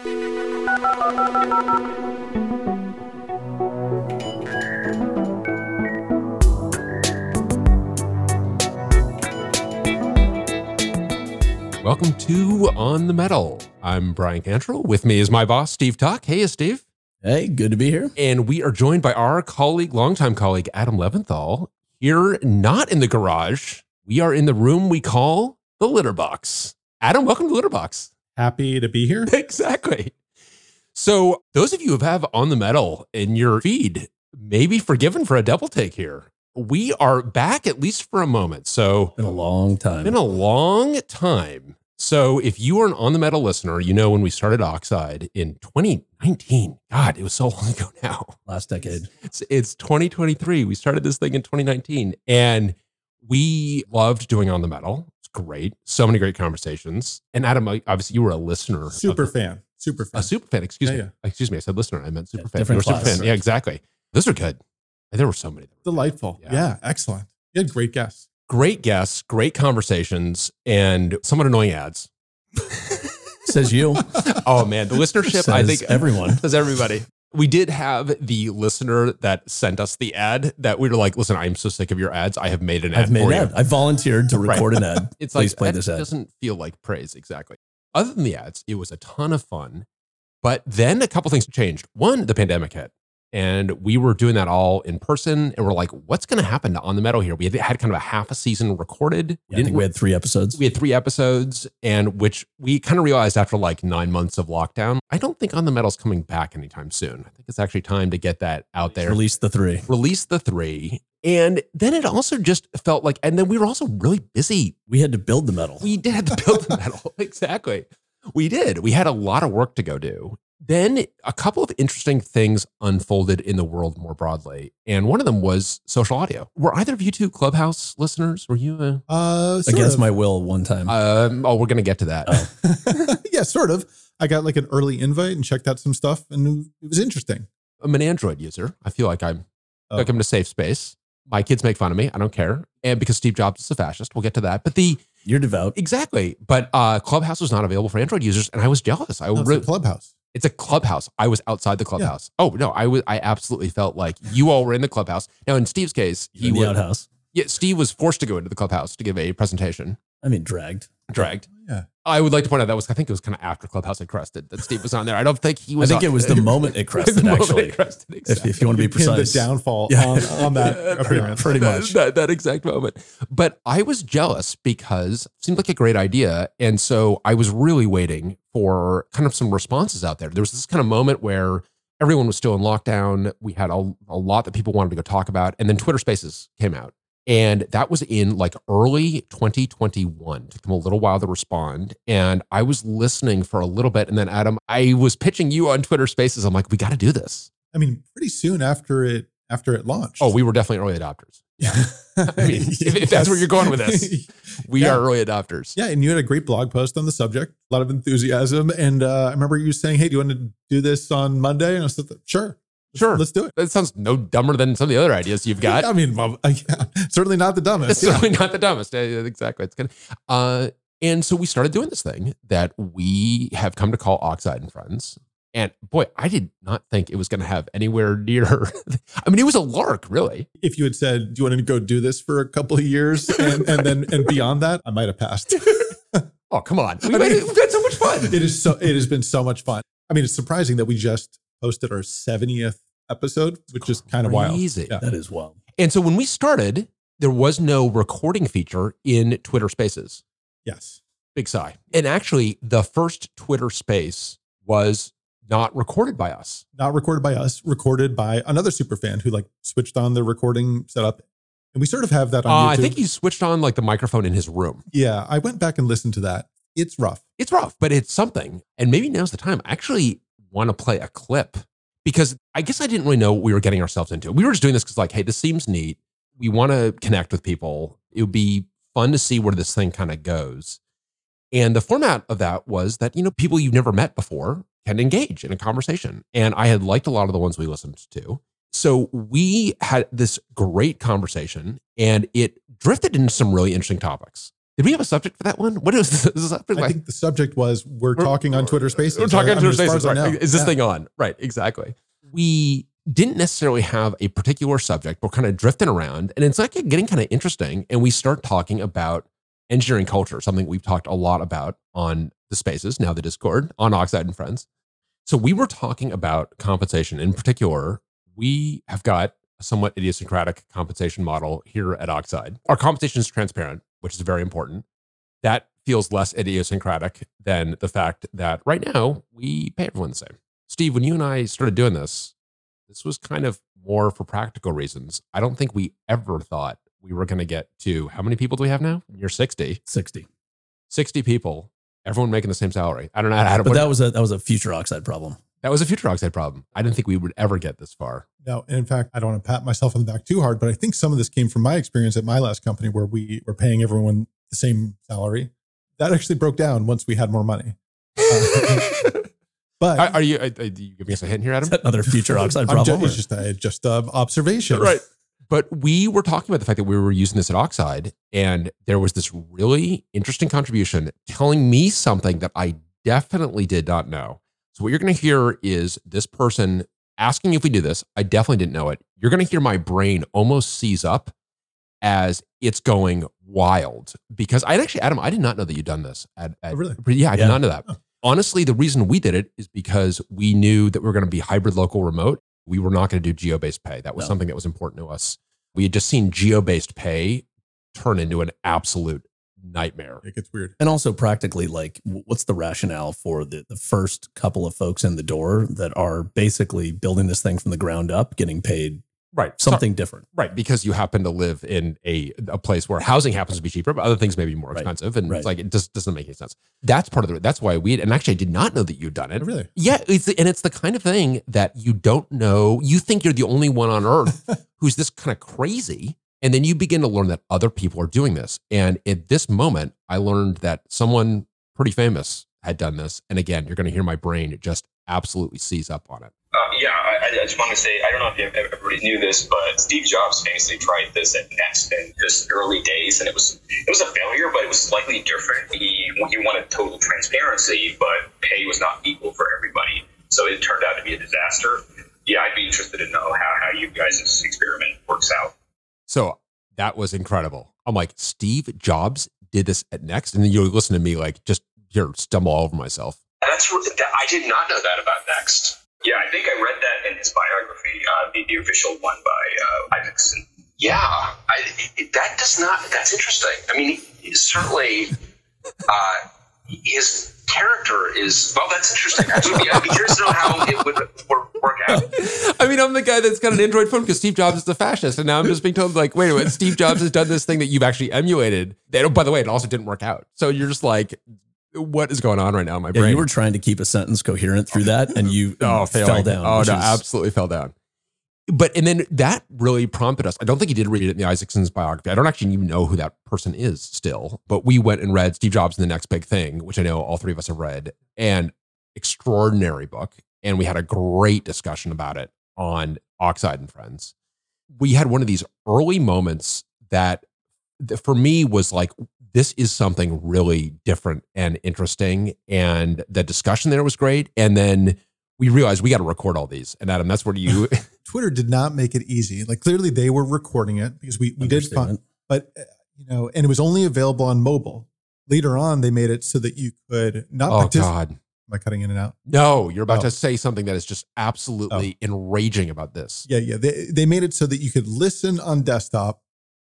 Welcome to On the Metal. I'm Brian Cantrill. With me is my boss, Steve Tuck. Hey, Steve. Hey, good to be here. And we are joined by our colleague, longtime colleague, Adam Leventhal, here not in the garage. We are in the room we call the litter box. Adam, welcome to Litter Box. Happy to be here. exactly. So, those of you who have On the Metal in your feed may be forgiven for a double take here. We are back at least for a moment. So, Been a long time. been a long time. So if you are an on the metal listener, you know when we started Oxide in 2019. God, it was so long ago now. Last decade. It's it's 2023. We started this thing in 2019 and we loved doing on the metal. It's great. So many great conversations. And Adam, obviously you were a listener. of- Super fan. Super fan. a super fan. Excuse Yeah, me. Excuse me. I said listener. I meant super Yeah, fan. different You were a super class. fan. Yeah, exactly. Those are good. And there were so many. Delightful. Yeah. Yeah. excellent. You had great guests. Great guests, great conversations, and somewhat annoying ads. Says you. Oh man, the listenership. I think everyone. Says everybody. We did have the listener that sent us the ad that we were like, listen, I'm so sick of your ads. I have made an ad I've made for an ad. I volunteered to Right. record an ad. It's Please like play this ad. doesn't feel like praise exactly. Other than the ads, it was a ton of fun. But then a couple things changed. One, the pandemic hit. And we were doing that all in person. And we're like, what's going to happen to On the Metal here? We had, had kind of a half a season recorded. Yeah, I think we had three episodes. we had three episodes, and which we kind of realized after like nine months of lockdown. I don't think On the Metal's coming back anytime soon. I think it's actually time to get that out there. Release the three. Release the three. And then it also just felt like, and then we were also really busy. We had to build the metal. We did have to build the metal. exactly. We did. We had a lot of work to go do. Then a couple of interesting things unfolded in the world more broadly. And one of them was social audio. Were either of you two Clubhouse listeners? Were you a, Uh, Against of. my will one time. um, oh, we're going to get to that. Oh. yeah, sort of. I got like an early invite and checked out some stuff, and it was interesting. I'm an Android user. I feel like I'm Oh. like I'm in a safe space. My kids make fun of me. I don't care. And because Steve Jobs is a fascist, we'll get to that. But the You're devout. exactly. But uh, Clubhouse was not available for Android users, and I was jealous. I Oh, it's re- clubhouse. It's a clubhouse. I was outside the clubhouse. Oh no, I was. I absolutely felt like you all were in the clubhouse. Now in Steve's case, he in the was. outhouse. Yeah, Steve was forced to go into the clubhouse to give a presentation. I mean, dragged. Dragged. Yeah. I would like to point out that was. I think it was kind of after Clubhouse had crested that Steve was on there. I don't think he was. I think on- it was the moment it the crested, moment actually. it crested, If, exactly. if you want to be precise. the downfall Yeah. on, on that Pretty- appearance. pretty that- much. that, that exact moment. But I was jealous because it seemed like a great idea. And so I was really waiting for kind of some responses out there. There was this kind of moment where everyone was still in lockdown. We had a, a lot that people wanted to go talk about. And then Twitter Spaces came out. And that was in like early 2021. It took them a little while to respond. And I was listening for a little bit. And then, Adam, I was pitching you on Twitter Spaces. I'm like, we got to do this. I mean, pretty soon after it after it launched. Oh, we were definitely early adopters. Yeah. I mean, if- if that's where you're going with this. We Yeah. are early adopters. Yeah, and you had a great blog post on the subject, a lot of enthusiasm. And uh, I remember you saying, Hey, do you want to do this on Monday? And I said, Sure. Let's- Sure. Let's do it. That sounds no dumber than some of the other ideas you've got. I mean, well, yeah, certainly not the dumbest. It's Yeah. certainly not the dumbest. Exactly. It's good. Uh, and so we started doing this thing that we have come to call Oxide and Friends. And boy, I did not think it was going to have anywhere near. I mean, it was a lark, really. If you had said, Do you want to go do this for a couple of years and, and then and beyond that, I might have passed. Oh, come on. We've, I mean- had so much fun. it is so it has been so much fun. I mean, it's surprising that we just posted our 70th episode, which is kind of wild. Crazy. Yeah. That is wild. And so when we started, there was no recording feature in Twitter Spaces. Yes. Big sigh. And actually, the first Twitter space was not recorded by us. Not recorded by us, recorded by another super fan who like switched on the recording setup. And we sort of have that on Uh, YouTube. I think he switched on like the microphone in his room. yeah, I went back and listened to that. It's rough. It's rough, but it's something. And maybe now's the time. Actually want to play a clip because I guess I didn't really know what we were getting ourselves into. We were just doing this because, like, hey, this seems neat. We want to connect with people. It would be fun to see where this thing kind of goes. And the format of that was that, you know, people you've never met before can engage in a conversation. And I had liked a lot of the ones we listened to. So we had this great conversation and it drifted into some really interesting topics. Did we have a subject for that one? What is the subject? I like? think the subject was we're, We're- talking on Twitter Spaces. We're talking on Twitter Spaces. Right. Is this Yeah. thing on? Right. Exactly. We didn't necessarily have a particular subject. We're kind of drifting around, and it's like getting kind of interesting. And we start talking about engineering culture, something we've talked a lot about on the Spaces, now the Discord, on Oxide and Friends. So we were talking about compensation. In particular, we have got a somewhat idiosyncratic compensation model here at Oxide. Our compensation is transparent, which is very important. That feels less idiosyncratic than the fact that right now we pay everyone the same. Steve, when you and I started doing this, this was kind of more for practical reasons. I don't think we ever thought we were going to get to how many people do we have now? You're 60. 60. 60 people, everyone making the same salary. I don't know how to But that was a that was a future oxide problem. That was a future oxide problem. I didn't think we would ever get this far. No, and in fact, I don't want to pat myself on the back too hard, but I think some of this came from my experience at my last company where we were paying everyone the same salary. That actually broke down once we had more money. Uh, but are, are you? Uh, uh, are, are you giving us a hint here, Adam? Is that another future oxide I'm problem? ju- it's just a, just a observation. right. But we were talking about the fact that we were using this at Oxide, and there was this really interesting contribution telling me something that I definitely did not know. So, what you're going to hear is this person asking if we do this. I definitely didn't know it. You're going to hear my brain almost seize up as it's going wild because I actually, Adam, I did not know that you'd done this. At, at Oh, really? Yeah, I did Yeah. not know that. Oh. Honestly, the reason we did it is because we knew that we were going to be hybrid local remote. We were not going to do geo based pay. That was No. something that was important to us. We had just seen geo based pay turn into an absolute nightmare. It gets weird. And also practically, like, what's the rationale for the, the first couple of folks in the door that are basically building this thing from the ground up, getting paid Right. something different? Right, because you happen to live in a, a place where housing happens to be cheaper, but other things may be more Right. expensive, and Right. it's like it just doesn't make any sense. That's part of the. That's why we. And actually, I did not know that you'd done it. Oh, really? Yeah, it's and it's the kind of thing that you don't know. You think you're the only one on earth who's this kind of crazy, and then you begin to learn that other people are doing this. And at this moment, I learned that someone pretty famous had done this. And again, you're going to hear my brain just absolutely seize up on it. Uh, yeah, I, I just want to say I don't know if everybody knew this, but Steve Jobs famously tried this at Next in his early days, and it was it was a failure, but it was slightly different. He he wanted total transparency, but pay was not equal for everybody, so it turned out to be a disaster. Yeah, I'd be interested to know how how you guys' experiment works out. So that was incredible. I'm like, Steve Jobs did this at Next, and then you listen to me like just here stumble all over myself. That's that, I did not know that about Next. Yeah, I think I read that in his biography, uh, the, the official one by uh, Isaacson. Yeah, I, it, that does not. That's interesting. I mean, certainly, uh, his character is well. That's interesting. Actually, I'd be curious to know how it would work, work out. I mean, I'm the guy that's got an Android phone because Steve Jobs is a fascist, and now I'm just being told like, wait a minute, Steve Jobs has done this thing that you've actually emulated. That, oh, by the way, it also didn't work out. So you're just like, what is going on right now in my Yeah, brain? you were trying to keep a sentence coherent through that, and you oh, fell down. Oh which no, is- absolutely fell down. But and then that really prompted us. I don't think he did read it in the Isaacson's biography. I don't actually even know who that person is still. But we went and read Steve Jobs and the Next Big Thing, which I know all three of us have read, and extraordinary book. And we had a great discussion about it on Oxide and Friends. We had one of these early moments that, that for me was like, this is something really different and interesting. And the discussion there was great. And then we realized we got to record all these. And Adam, that's where you Twitter did not make it easy. Like clearly they were recording it because we, we did find, but uh, you know, and it was only available on mobile. Later on, they made it so that you could not Oh participate. God. Am I cutting in and out? No, you're about Oh. to say something that is just absolutely enraging about this. Yeah, yeah. They they made it so that you could listen on desktop,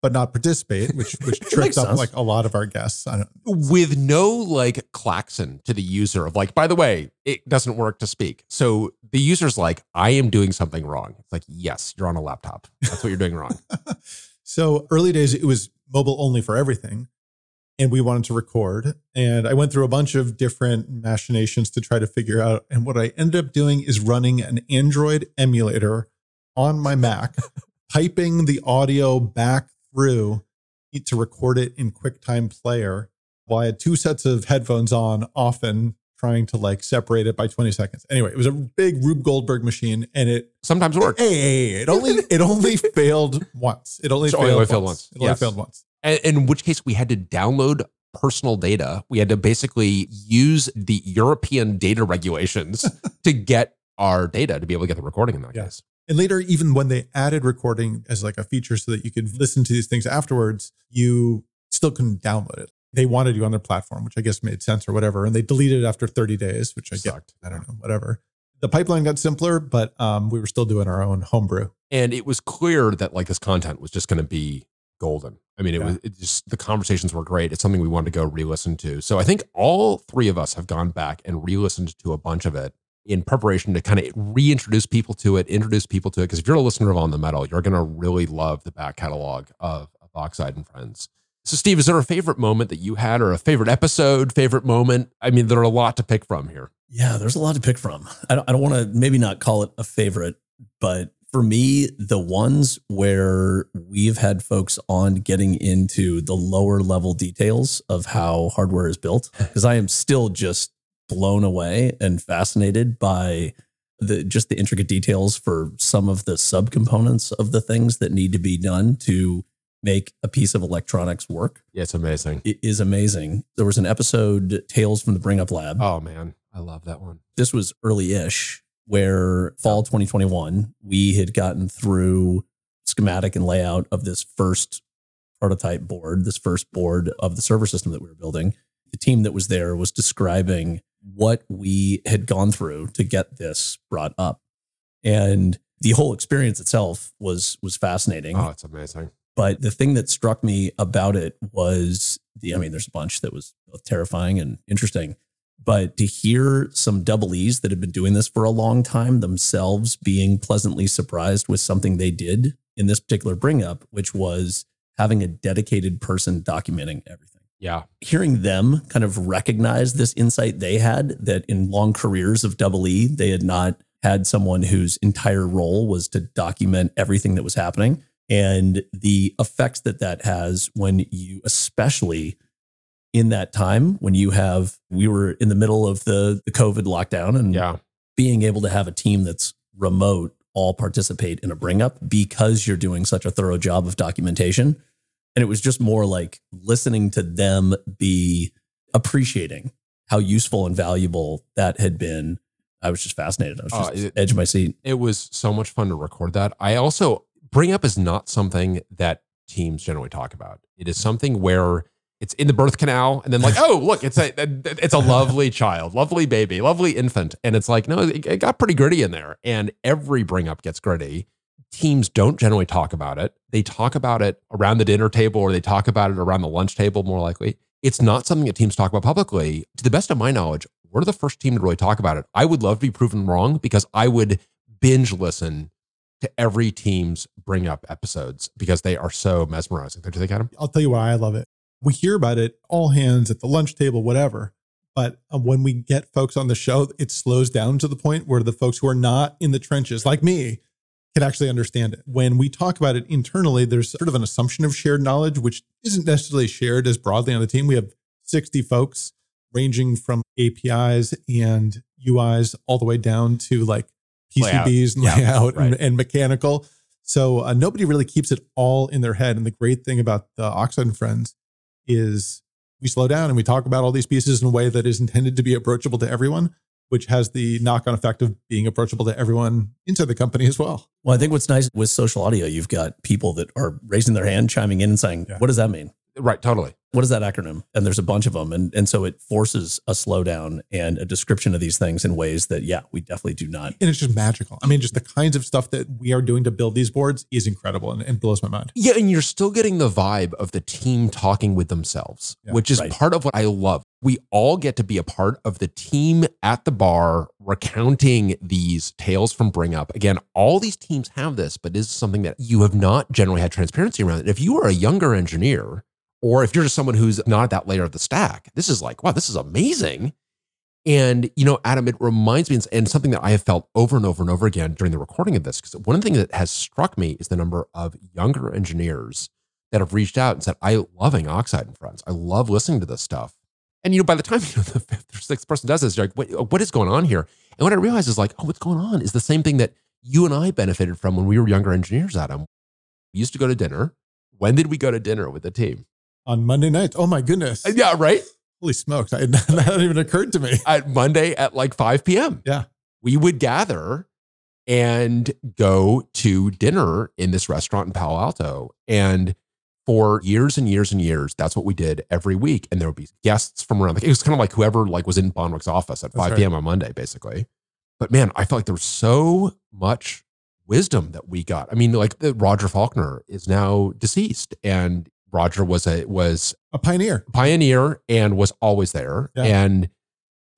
but not participate, which which trips up sense. like a lot of our guests. I don't, With no like klaxon to the user of like, by the way, it doesn't work to speak. So the user's like, I am doing something wrong. It's like, yes, you're on a laptop. That's what you're doing wrong. so early days, it was mobile only for everything. And we wanted to record. And I went through a bunch of different machinations to try to figure out. And what I ended up doing is running an Android emulator on my Mac, piping the audio back through to record it in QuickTime Player while I had two sets of headphones on, often trying to like separate it by 20 seconds. Anyway, it was a big Rube Goldberg machine and it Sometimes works. Hey, hey, hey, it only it only failed once. It only So failed, only once. failed once. It only failed once. And, in which case we had to download personal data. We had to basically use the European data regulations to get our data to be able to get the recording in that Yeah. case. And later, even when they added recording as like a feature so that you could listen to these things afterwards, you still couldn't download it. They wanted you on their platform, which I guess made sense or whatever. And they deleted it after 30 days, which I get. Sucked. I don't know, whatever. The pipeline got simpler, but um, we were still doing our own homebrew. And it was clear that like this content was just going to be golden. I mean, it Yeah. was it just the conversations were great. It's something we wanted to go re-listen to. So I think all three of us have gone back and re-listened to a bunch of it in preparation to kind of reintroduce people to it, introduce people to it. Because if you're a listener of On the Metal, you're going to really love the back catalog of, of Oxide and Friends. So, Steve, is there a favorite moment that you had, or a favorite episode, favorite moment? I mean, there are a lot to pick from here. Yeah, there's a lot to pick from. I don't, I don't want to maybe not call it a favorite, but for me, the ones where we've had folks on getting into the lower level details of how hardware is built, because I am still just blown away and fascinated by the just the intricate details for some of the subcomponents of the things that need to be done to make a piece of electronics work. Yeah, it's amazing. It is amazing. There was an episode, Tales from the Bring Up Lab Oh man, I love that one. this was early-ish where fall 2021 we had gotten through schematic and layout of this first prototype board this first board of the server system that we were building the team that was there was describing what we had gone through to get this brought up and the whole experience itself was was fascinating Oh, it's amazing. but the thing that struck me about it was the, I mean, there's a bunch that was both terrifying and interesting, but to hear some double E's that had been doing this for a long time themselves being pleasantly surprised with something they did in this particular bring up, which was having a dedicated person documenting everything. Yeah, Hearing them kind of recognize this insight they had that in long careers of double E, they had not had someone whose entire role was to document everything that was happening and the effects that that has when you especially in that time when you have we were in the middle of the the covid lockdown and yeah. being able to have a team that's remote all participate in a bring up because you're doing such a thorough job of documentation and it was just more like listening to them be appreciating how useful and valuable that had been i was just fascinated i was Oh, just it- edge of my seat It was so much fun to record that. I also bring up is not something that teams generally talk about. It is something where it's in the birth canal and then like, oh, look, it's a it's a lovely child, lovely baby, lovely infant. And it's like, no, it, it got pretty gritty in there. And every bring up gets gritty. Teams don't generally talk about it. They talk about it around the dinner table or they talk about it around the lunch table more likely. It's not something that teams talk about publicly. To the best of my knowledge, we're the first team to really talk about it. I would love to be proven wrong because I would binge listen to every team's bring up episodes because they are so mesmerizing. Don't you think, Adam? I'll tell you why I love it. We hear about it all hands at the lunch table, whatever. But uh, when we get folks on the show, it slows down to the point where the folks who are not in the trenches, like me, can actually understand it. When we talk about it internally, there's sort of an assumption of shared knowledge, which isn't necessarily shared as broadly on the team. We have 60 folks ranging from APIs and UIs all the way down to like Layout. PCBs and Yeah, layout right. and, and mechanical. So uh, nobody really keeps it all in their head. And the great thing about the Oxide and Friends is we slow down and we talk about all these pieces in a way that is intended to be approachable to everyone, which has the knock-on effect of being approachable to everyone inside the company as well. Well, I think what's nice with social audio, you've got people that are raising their hand, chiming in and saying, Yeah. What does that mean? Right, totally. What is that acronym? And there's a bunch of them. And, and so it forces a slowdown and a description of these things in ways that, yeah, we definitely do not. And it's just magical. I mean, just the kinds of stuff that we are doing to build these boards is incredible and, and blows my mind. Yeah, and you're still getting the vibe of the team talking with themselves, Yeah, which is right. part of what I love. We all get to be a part of the team at the bar recounting these tales from Bring Up. Again, all these teams have this, but this is something that you have not generally had transparency around. If you are a younger engineer, or if you're just someone who's not at that layer of the stack, this is like, wow, this is amazing. And, you know, Adam, it reminds me, and something that I have felt over and over and over again during the recording of this, because one things that has struck me is the number of younger engineers that have reached out and said, I loving Oxide and Friends. I love listening to this stuff. And, you know, by the time you know, the fifth or sixth person does this, you're like, what, uh, what is going on here? And what I realize is like, oh, what's going on is the same thing that you and I benefited from when we were younger engineers, Adam. We used to go to dinner. When did we go to dinner with the team? on Monday nights. Oh my goodness. Uh, yeah, right. Holy smokes. I, that hadn't even occurred to me. At Monday at like 5 p.m. Yeah. We would gather and go to dinner in this restaurant in Palo Alto. And for years and years and years, that's what we did every week. And there would be guests from around the, it was kind of like whoever like was in Bonwick's office at That's 5 right. p.m. on Monday, basically. But man, I felt like there was so much wisdom that we got. I mean, like Roger Faulkner is now deceased and Roger was a, was A pioneer. pioneer and was always there Yeah. and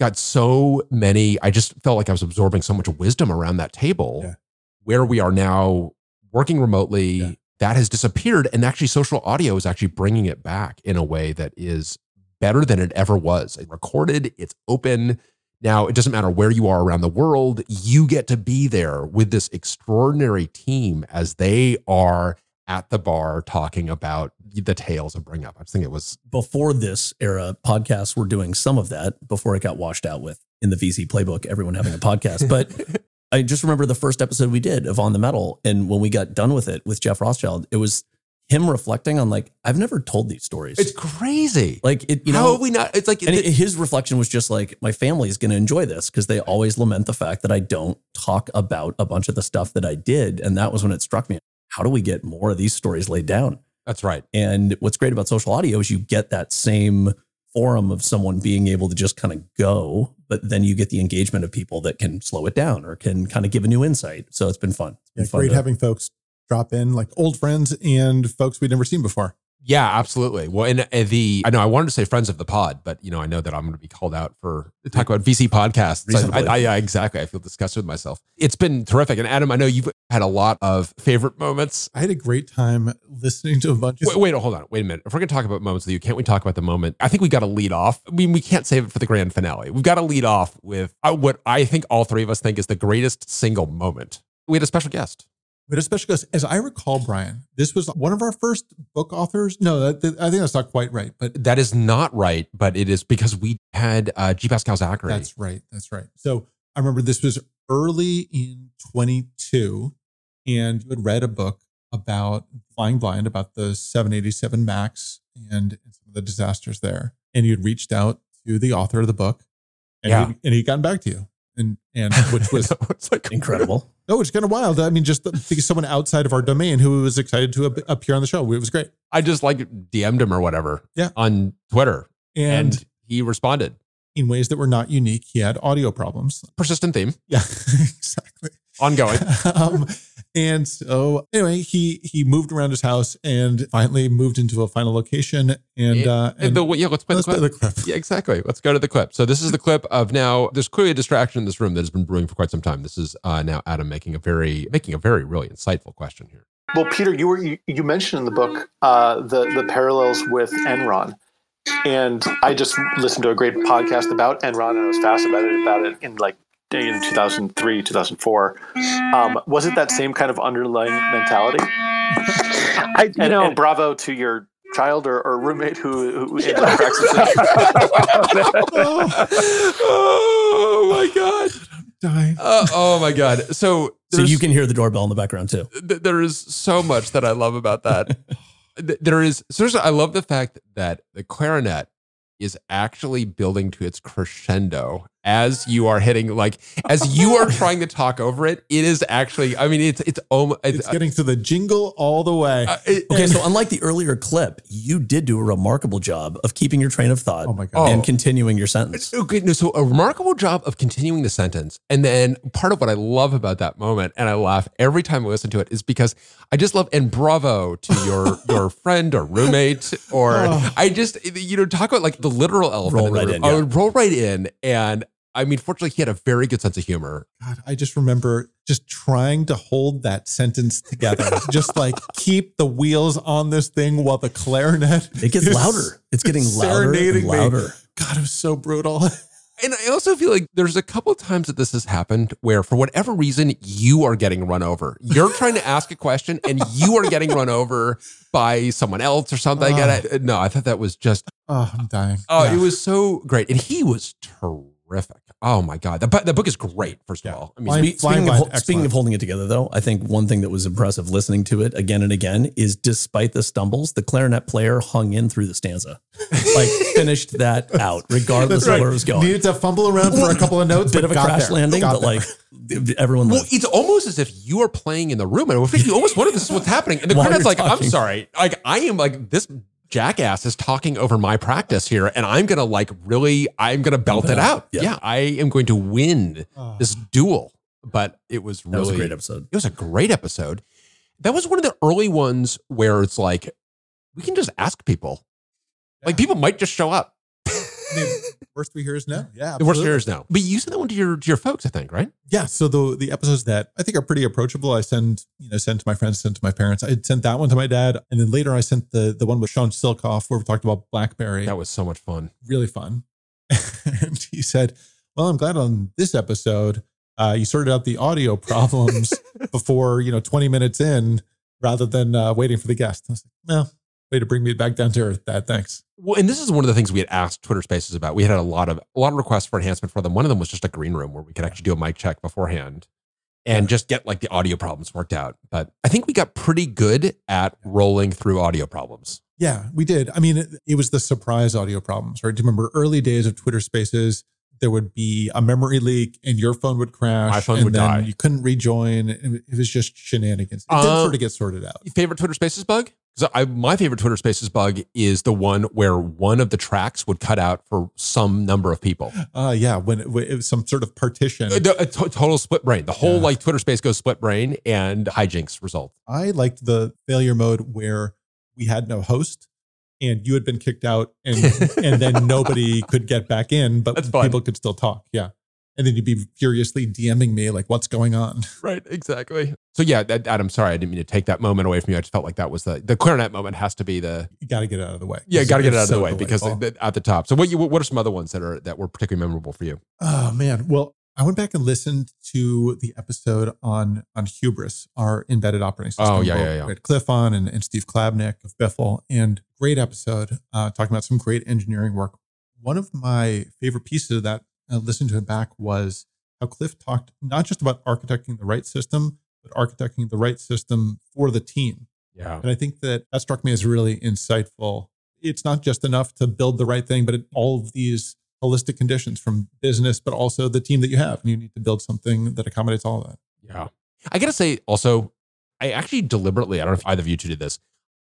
got so many i just felt like i was absorbing so much wisdom around that table Yeah. where we are now working remotely Yeah. That has disappeared. And actually social audio is actually bringing it back in a way that is better than it ever was. It's recorded it's open. Now it doesn't matter where you are around the world you get to be there with this extraordinary team as they are at the bar talking about the tales of bring up. I think it was Before this era, podcasts were doing some of that before it got washed out with in the VC playbook, everyone having a podcast. But I just remember the first episode we did of On the Metal. And when we got done with it with Jeff Rothschild, it was him reflecting on like, I've never told these stories. It's crazy. like it, you know, How have we not? It's like and it- his reflection was just like, my family is going to enjoy this because they always lament the fact that I don't talk about a bunch of the stuff that I did. And that was when it struck me. How do we get more of these stories laid down? that's right. And what's great about social audio is you get that same forum of someone being able to just kind of go, but then you get the engagement of people that can slow it down or can kind of give a new insight. So it's been fun. It's been Yeah, fun great to- having folks drop in, like old friends and folks we'd never seen before. Yeah, absolutely. Well, and, and the I know I wanted to say friends of the pod, but you know I know that I'm going to be called out for talk about VC podcasts. I, I, yeah, exactly. I feel disgusted with myself. It's been terrific. And Adam, I know you've had a lot of favorite moments. I had a great time listening to a bunch of Wait, wait, hold on. Wait a minute. If we're going to talk about moments with you, can't we talk about the moment? I think we got to lead off. I mean, we can't save it for the grand finale. We've got to lead off with uh, what I think all three of us think is the greatest single moment. We had a special guest. We had a special guest. As I recall, Brian, this was one of our first book authors. No, that, that- I think that's not quite right, but That is not right, but it is because we had uh, G. Pascal Zachary. that's right. That's right. So I remember this was early in 22, and you had read a book about flying blind, about the 787 MAX and, and some of the disasters there. And you had reached out to the author of the book, and, Yeah. he, and he'd gotten back to you. And, and which was it's like incredible. Oh, it's kind of wild. I mean, just because someone outside of our domain who was excited to appear on the show. It was great. I just like DM'd him or whatever. Yeah. On Twitter. And, And, he responded. in ways that were not unique, he had audio problems. Persistent theme. Yeah, exactly. Ongoing. um, and so anyway, he he moved around his house and finally moved into a final location. And uh, and the, yeah, let's play let's the play clip. the clip. Yeah, exactly. Let's go to the clip. So this is the clip of now. There's clearly a distraction in this room that has been brewing for quite some time. This is uh, now Adam making a very making a very really insightful question here. Well, Peter, you were you, you mentioned in the book uh, the the parallels with Enron, and I just listened to a great podcast about Enron, and I was fascinated about it in like in 2003, 2004. Um, was it that same kind of underlying mentality? I, you And, know, and bravo to your child or, or roommate who, who ended up practicing. oh my god. Dying. Uh, oh my god. So So you can hear the doorbell in the background too. th- there is so much that I love about that. There is seriously, I love the fact that the clarinet is actually building to its crescendo as you are hitting, like as you are trying to talk over it. It is actually, I mean, it's it's almost It's getting to the jingle all the way. uh, it- Okay, so unlike the earlier clip, you did do a remarkable job of keeping your train of thought oh my god. and continuing your sentence. Okay, no, so a remarkable job of continuing the sentence. And then part of what I love about that moment, and I laugh every time I listen to it, is because I just love and bravo to your your friend or roommate, or Oh. I just you know talk about like the literal elephant Roll in the right room. in, I would roll right in, and I mean, fortunately, he had a very good sense of humor. God, I just remember just trying to hold that sentence together. just like keep the wheels on this thing while the clarinet. It gets is louder. It's getting louder and serenading me. louder. God, it was so brutal. And I also feel like there's a couple times that this has happened where, for whatever reason, you are getting run over. You're trying to ask a question and you are getting run over by someone else or something. And I, no, I thought that was just Oh, I'm dying. Oh, Yeah. it was so great. And he was terrific. Oh my god, the, the book is great. First of Yeah. all, I mean, Flying- Spe- speaking, of, blind, speaking of holding it together, though, I think one thing that was impressive listening to it again and again is despite the stumbles, the clarinet player hung in through the stanza, like finished that out, regardless right. of where it was going. Needed to fumble around for a couple of notes, Bit of a crash there. landing, Got but there. like everyone Well, lived. it's almost as if you are playing in the room, and I think you almost wonder this is what's happening. And the clarinet's credit's you're like, "I'm sorry, like I am like this jackass is talking over my practice here, and I'm gonna like really, I'm gonna belt it out. Yeah. Yeah, I am going to win Oh. this duel." But it was really that was a great episode. It was a great episode. That was one of the early ones where it's like we can just ask people. Like people might just show up. Mean, worst we hear is no. Yeah, The worst absolutely. years now. But you sent that one to your to your folks, I think, right? Yeah. So the the episodes that I think are pretty approachable, I send you know send to my friends, send to my parents. I sent that one to my dad, and then later I sent the the one with Sean Silcoff where we talked about BlackBerry. That was so much fun. really fun. and he said, "Well, I'm glad on this episode uh, you sorted out the audio problems before you know 20 minutes in, rather than uh, waiting for the guest." I was like, "Well, way to bring me back down to earth, Dad. Thanks." Well, and this is one of the things we had asked Twitter Spaces about. We had a lot of a lot of requests for enhancement for them. One of them was just a green room where we could actually do a mic check beforehand and just get like the audio problems worked out. But I think we got pretty good at rolling through audio problems. Yeah, we did. I mean, it, it was the surprise audio problems, right? Do you remember early days of Twitter Spaces? There would be a memory leak, and your phone would crash. My phone and would die. You couldn't rejoin. It, was just shenanigans. It did Uh, sort of get sorted out. Favorite Twitter Spaces bug? Because I my favorite Twitter Spaces bug is the one where one of the tracks would cut out for some number of people. Uh, yeah, when it, when it was some sort of partition. A, a to- total split brain. The whole Yeah. like Twitter space goes split brain and hijinks result. I liked the failure mode where we had no host and you had been kicked out and and then nobody could get back in, but people could still talk. Yeah. And then you'd be furiously DMing me like, what's going on? Right, exactly. So yeah, that, Adam, sorry, I didn't mean to take that moment away from you. I just felt like that was the the clarinet moment has to be the You got to get it out of the way. yeah, got to get it out of the so way because delightful. the- at the top. So what you what are some other ones that are that were particularly memorable for you? Oh man. Well, I went back and listened to the episode on on Hubris, our embedded operating system. Oh, yeah, yeah, yeah. We had Cliff on and, and Steve Klabnik of Biffle, and great episode uh, talking about some great engineering work. One of my favorite pieces of that, uh, listening to it back, was how Cliff talked not just about architecting the right system, but architecting the right system for the team. Yeah, And I think that that struck me as really insightful. It's not just enough to build the right thing, but it, all of these holistic conditions from business, but also the team that you have. And you need to build something that accommodates all of that. yeah. I gotta say also, I actually deliberately, I don't know if either of you two did this.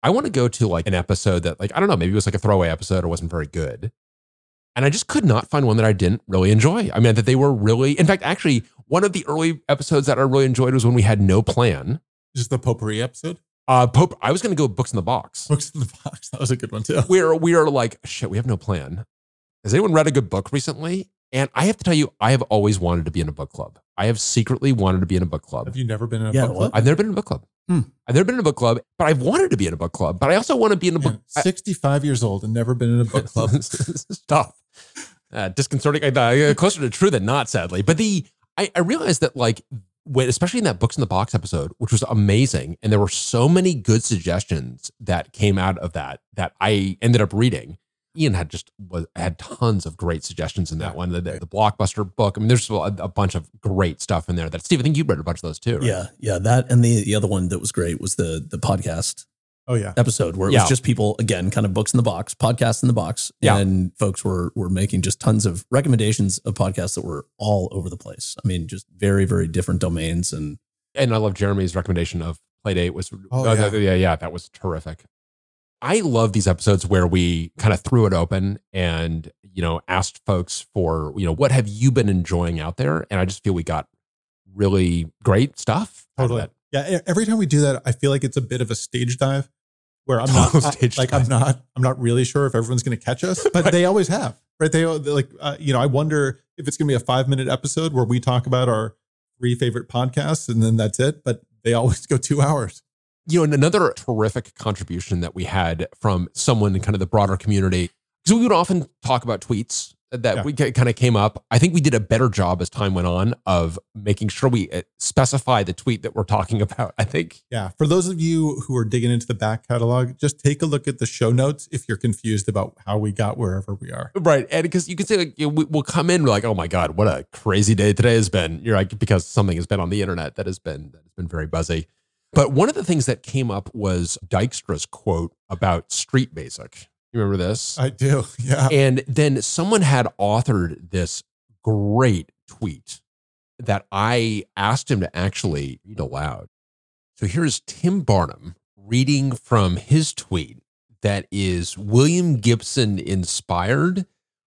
I want to go to like an episode that like I don't know, maybe it was like a throwaway episode or wasn't very good. And I just could not find one that I didn't really enjoy. I mean, that they were really, in fact, actually, one of the early episodes that I really enjoyed was when we had no plan. This is the potpourri episode. Uh, Pope, I was going to go books in the box. Books in the box. That was a good one too. Where we are like, shit, we have no plan. Has anyone read a good book recently? And I have to tell you, I have always wanted to be in a book club. I have secretly wanted to be in a book club. Have you never been in a Yeah, book what? club? I've never been in a book club. Hmm. I've never been in a book club, but I've wanted to be in a book club. But I also want to be in a book. Man, 65 years old and never been in a book club. Stop. Uh, disconcerting. Uh, closer to true than not, sadly. But the I, I realized that like when, especially in that books in the box episode, which was amazing, and there were so many good suggestions that came out of that that I ended up reading. Ian had just was had tons of great suggestions in that one. The, the, the blockbuster book. I mean, there's a, a bunch of great stuff in there. That Steve, I think you read a bunch of those too. Right? Yeah, yeah. That and the the other one that was great was the the podcast Oh, yeah. episode where it Yeah. was just people again, kind of books in the box, podcasts in the box, Yeah. and folks were were making just tons of recommendations of podcasts that were all over the place. I mean, just very very different domains and and I love Jeremy's recommendation of Playdate was Oh, uh, yeah. yeah. yeah that was terrific. I love these episodes where we kind of threw it open and you know asked folks for you know what have you been enjoying out there, and I just feel we got really great stuff. Totally. Yeah. Every time we do that, I feel like it's a bit of a stage dive where I'm Total not I- stage like dive. I'm not I'm not really sure if everyone's going to catch us, but they always have, right? They like uh, you know I wonder if it's going to be a five minute episode where we talk about our three favorite podcasts and then that's it. But they always go two hours. You know, and another terrific contribution that we had from someone in kind of the broader community, because we would often talk about tweets that Yeah. we kind of came up. I think we did a better job as time went on of making sure we uh, specify the tweet that we're talking about. I think Yeah. For those of you who are digging into the back catalog, just take a look at the show notes if you're confused about how we got wherever we are. Right. And because you can say, like, you know, we, we'll come in, we're like, oh my God, what a crazy day today has been. You're like, because something has been on the internet that has been, that has been very buzzy. But one of the things that came up was Dijkstra's quote about Street Basic. You remember this? I do. Yeah. and then someone had authored this great tweet that I asked him to actually read aloud. So here's Tim Barnum reading from his tweet that is William Gibson inspired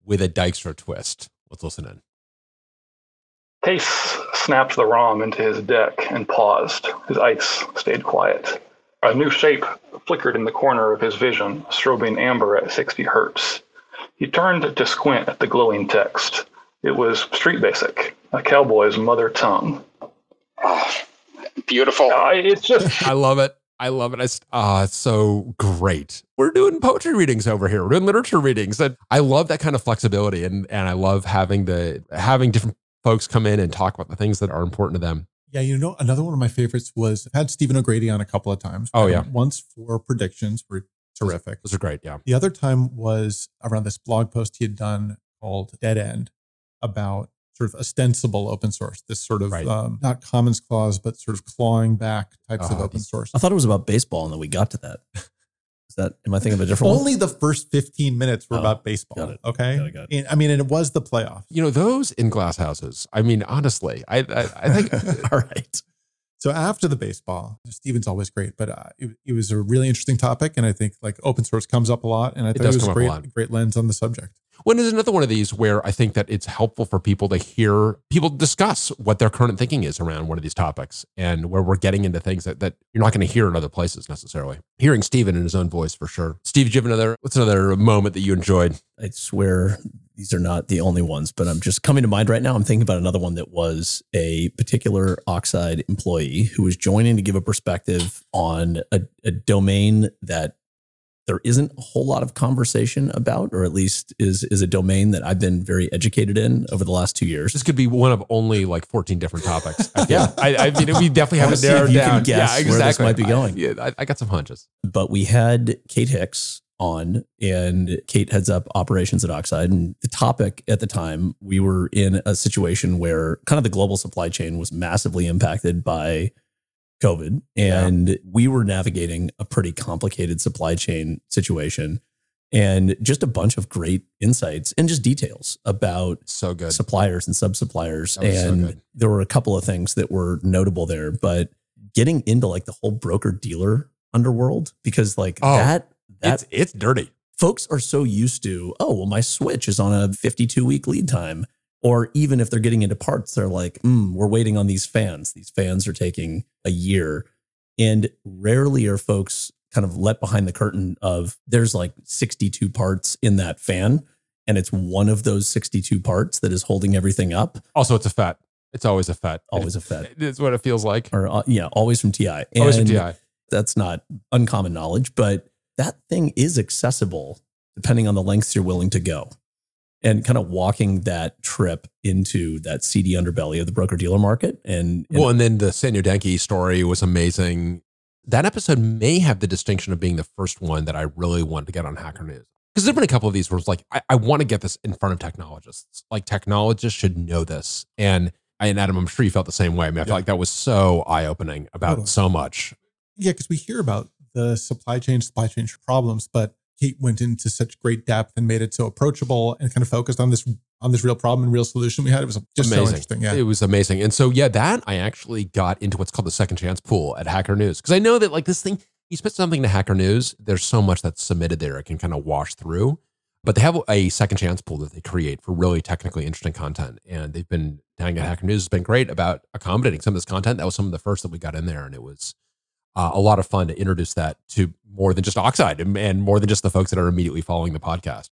with a Dykstra twist. Let's listen in. Case snapped the ROM into his deck and paused. His ice stayed quiet. A new shape flickered in the corner of his vision, strobing amber at 60 hertz. He turned to squint at the glowing text. It was Street Basic, a cowboy's mother tongue. Oh, beautiful. Uh, it's just I love it. I love it. It's, ah, so great. We're doing poetry readings over here. We're doing literature readings. And I love that kind of flexibility. And, and I love having the, having different folks come in and talk about the things that are important to them. Yeah, you know, another one of my favorites was I've had Stephen O'Grady on a couple of times. Oh, yeah. Once for predictions were terrific. Those are great. Yeah. The other time was around this blog post he had done called Dead End about sort of ostensible open source, this sort of Right. um, not commons clause, but sort of clawing back types of Oh, open source. I thought it was about baseball, and then we got to that. Is that? Am I thinking of a different one? Only the first 15 minutes were Oh, about baseball. got it. Okay. Got it, got And, I mean, and it was the playoffs. You know, those in glass houses. I mean, honestly, I, I, I think All right. So after the baseball, Steven's always great, but uh, it, it was a really interesting topic, and I think like open source comes up a lot, and I thought it, does was come a up a great, great lens on the subject. When is another one of these where I think that it's helpful for people to hear people discuss what their current thinking is around one of these topics and where we're getting into things that, that you're not going to hear in other places necessarily. Hearing Steven in his own voice for sure. Steve, do you have another, what's another moment that you enjoyed? I swear these are not the only ones, but I'm just coming to mind right now. I'm thinking about another one that was a particular Oxide employee who was joining to give a perspective on a, a domain that there isn't a whole lot of conversation about, or at least is is a domain that I've been very educated in over the last two years. This could be one of only like 14 different topics. I. Yeah. I, I mean, we definitely have it narrowed you can guess yeah, where this might be going. I, yeah, I, I got some hunches. but we had Kate Hicks on, and Kate heads up operations at Oxide. And the topic at the time, we were in a situation where kind of the global supply chain was massively impacted by COVID, and we were navigating a pretty complicated supply chain situation. And just a bunch of great insights and just details about So good. suppliers and sub suppliers. Was so and there were a couple of things that were notable there, but getting into like the whole broker dealer underworld, because like Oh, that, that It's, it's dirty. folks are so used to, oh, well, my switch is on a 52 week lead time. Or even if they're getting into parts, they're like, mm, we're waiting on these fans. These fans are taking a year. And rarely are folks kind of let behind the curtain of there's like 62 parts in that fan. And it's one of those 62 parts that is holding everything up. Also, it's a FET. It's always a FET. Always a FET. It's what it feels like. Or, uh, yeah, always from TI. Always a And TI. That's not uncommon knowledge, but that thing is accessible depending on the lengths you're willing to go. And kind of walking that trip into that seedy underbelly of the broker dealer market. And, and Well, and then the Sanyo Denki story was amazing. That episode may have the distinction of being the first one that I really wanted to get on Hacker News. Because there've been a couple of these where it's like, I, I want to get this in front of technologists. Like technologists should know this. And and Adam, I'm sure you felt the same way. I mean, I feel Yeah. like that was so eye opening about Totally. so much. Yeah, because we hear about the supply chain, supply chain problems, but Kate went into such great depth and made it so approachable and kind of focused on this on this real problem and real solution we had. It was just so amazing. interesting. Yeah. It was amazing. And so, yeah, that I actually got into what's called the second chance pool at Hacker News. Because I know that like this thing, you spit something to Hacker News, there's so much that's submitted there. It can kind of wash through. But they have a second chance pool that they create for really technically interesting content. And they've been Hacker News has been great about accommodating some of this content. That was some of the first that we got in there. And it was uh, a lot of fun to introduce that to more than just Oxide and, and more than just the folks that are immediately following the podcast.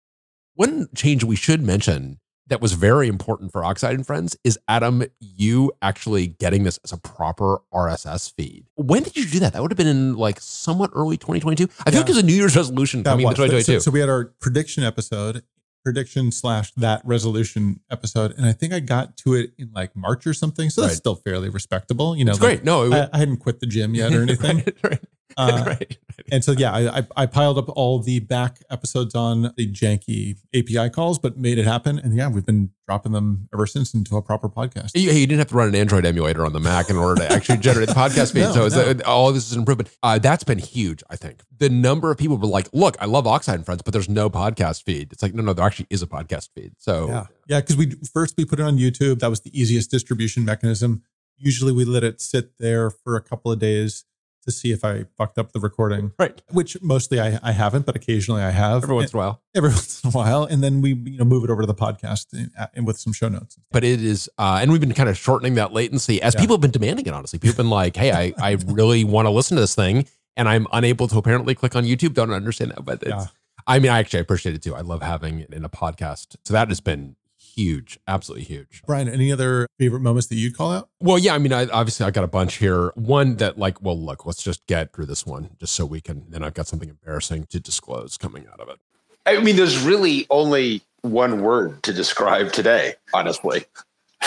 One change we should mention that was very important for Oxide and Friends is Adam, you actually getting this as a proper RSS feed. When did you do that? That would have been in like somewhat early 2022. I feel Yeah. like it was a New Year's resolution That coming was. into So, 2022. so we had our prediction episode prediction slash that resolution episode, and I think I got to it in like March or something. So that's Right. still fairly respectable. You know, It's like, great. No, it, I, I hadn't quit the gym yet or anything. right, right, Uh, right. And so, yeah, I, I, piled up all the back episodes on the janky API calls, but made it happen. And yeah, we've been dropping them ever since into a proper podcast. You, you didn't have to run an Android emulator on the Mac in order to actually generate the podcast feed. No, so no. uh, all this is an improvement. Uh, that's been huge, I think. The number of people were like, look, I love Oxide and Friends, but there's no podcast feed. It's like, no, no, there actually is a podcast feed. So Yeah. Yeah. Cause we first we put it on YouTube. That was the easiest distribution mechanism. Usually we let it sit there for a couple of days to see if I fucked up the recording, right. which mostly I, I haven't, but occasionally I have Every once in a while. every once in a while. And then we, you know, move it over to the podcast and, and with some show notes. But it is, uh, and we've been kind of shortening that latency as Yeah. people have been demanding it, honestly. People have been like, hey, I, I really want to listen to this thing. And I'm unable to apparently click on YouTube. Don't understand that. But it's, Yeah. I mean, I actually appreciate it too. I love having it in a podcast. So that has been huge, absolutely huge. Brian, any other favorite moments that you'd call out? Well, yeah, I mean, I, obviously, I got a bunch here. One that, like, well, look, let's just get through this one, just so we can. Then I've got something embarrassing to disclose coming out of it. I mean, there's really only one word to describe today, honestly.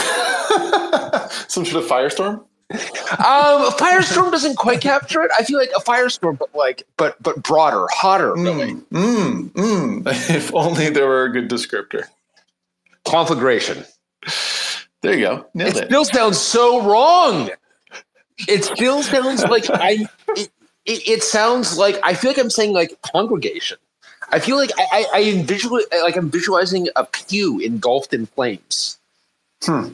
Some sort of firestorm. Um, a firestorm doesn't quite capture it. I feel like a firestorm, but like, but but broader, hotter, really. Mm, mm, mm. If only there were a good descriptor. Conflagration. There you go. Nailed It it. still sounds so wrong. It still sounds like I. It, it, it sounds like I feel like I'm saying like congregation. I feel like I, I, I envision like I'm visualizing a pew engulfed in flames. Hmm.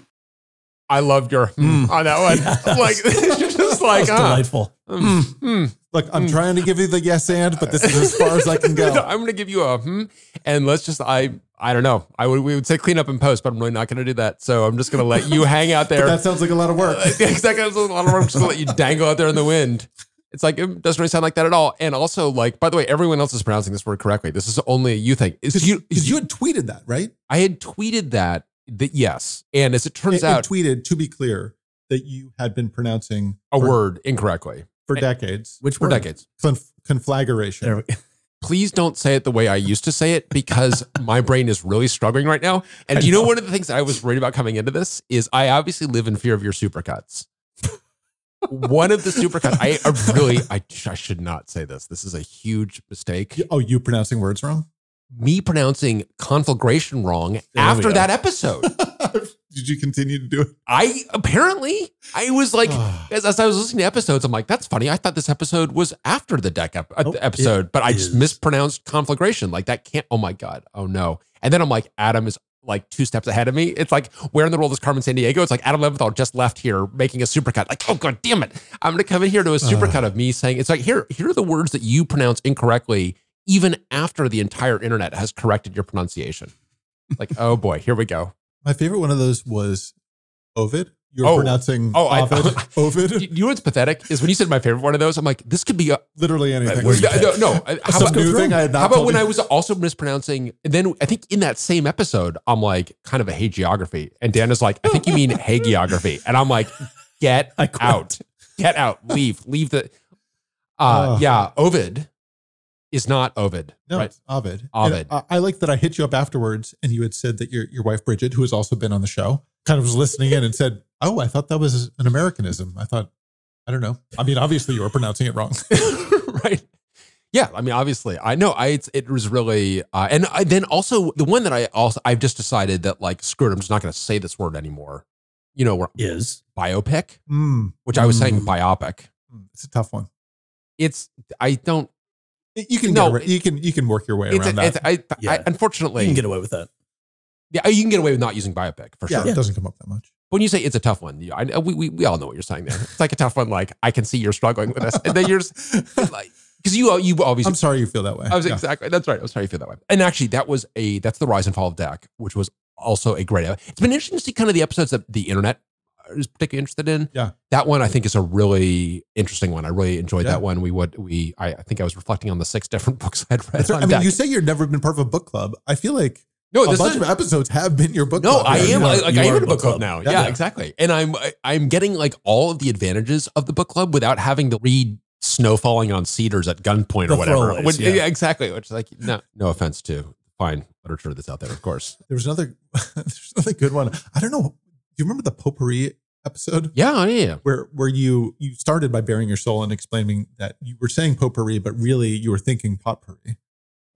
I loved your Mm. on that one. Yes. Like, it's just like, was delightful. Mm, mm. Look, I'm trying to give you the yes and, but this is as far as I can go. I'm going to give you a hmm, and let's just, I, I don't know. I would, we would say clean up and post, but I'm really not going to do that. So I'm just going to let you hang out But there. that sounds like a lot of work. exactly. like a lot of work. I'm just going to let you dangle out there in the wind. It's like, it doesn't really sound like that at all. And also, like, by the way, everyone else is pronouncing this word correctly. This is only a you thing. Because you, you, had tweeted that, right? I had tweeted that, that yes. And as it turns and out, tweeted to be clear that you had been pronouncing a word incorrectly for decades. Which for word? decades. Conf- conflagration. There we please don't say it the way I used to say it because my brain is really struggling right now. And I you know know. one of the things I was worried about coming into this is I obviously live in fear of your supercuts. one of the supercuts, I, I really, I, I should not say this. This is a huge mistake. Oh, you pronouncing words wrong? Me pronouncing conflagration wrong we after that episode. Did you continue to do it? I apparently, I was like, as, as I was listening to episodes, I'm like, that's funny. I thought this episode was after the deck ep- uh, Oh, episode, but I just mispronounced conflagration. Like that can't. Oh my god. Oh no. And then I'm like, Adam is like two steps ahead of me. It's like where in the world is Carmen Sandiego? It's like Adam Leventhal just left here making a supercut. Like, oh god damn it! I'm gonna come in here to a supercut of me saying it's like here, here are the words that you pronounce incorrectly, even after the entire internet has corrected your pronunciation. Like, oh boy, here we go. My favorite one of those was Ovid. You're Oh. pronouncing Oh, I- Ovid. Ovid. You know what's pathetic is when you said my favorite one of those. I'm like, this could be a, Literally anything. no, no, no. How Some about, new thing I had not how about when you. I was also mispronouncing? And then I think in that same episode, I'm like, kind of a hey geography, and Dan is like, I think you mean hey geography, and I'm like, get out, get out, leave, leave the. Uh, Oh. yeah, Ovid is not Ovid, No, right? it's Ovid. Ovid. I, I like that I hit you up afterwards and you had said that your, your wife, Bridget, who has also been on the show, kind of was listening in and said, Oh, I thought that was an Americanism. I thought, I don't know. I mean, obviously you were pronouncing it wrong. right. Yeah, I mean, obviously, I know. I it's, it was really, uh, and I, then also the one that I also I've just decided that like screw it, I'm just not going to say this word anymore. You know, where is. biopic, Mm, which I was saying Mm. biopic. mm, it's a tough one. It's I don't. You can No, get you can you can work your way It's, around it's that. I, I Yeah. unfortunately You can get away with that. yeah you can get away with not using biopic for yeah, sure. it doesn't come up that much. When you say it's a tough one, you- I, we, we we all know what you're saying there. It's like a tough one. Like I can see you're struggling with this, and then you're just like because you you obviously I'm sorry you feel that way. I was Yeah. exactly that's right. I was sorry you feel that way. And actually, that was a that's the rise and fall of deck, which was also a great. It's been interesting to see kind of the episodes that the internet is particularly interested in. Yeah. that one I think is a really interesting one. I really enjoyed Yeah. that one. We would we I, I think I was reflecting on the six different books I'd read. Right. I mean, deck. you say you've never been part of a book club. I feel like no, a bunch is of episodes have been your book no, club. I Yeah, am like, I am in a book club club. now. Yeah. Yeah, exactly. And I'm I'm getting like all of the advantages of the book club without having to read snow falling on cedars at gunpoint or whatever. Which- yeah. exactly. Which like no no offense to fine literature that's out there, of course. There was another, there's another good one. I don't know. Do you remember the potpourri episode Yeah, yeah, yeah. where where you you started by bearing your soul and explaining that you were saying potpourri, but really you were thinking potpourri?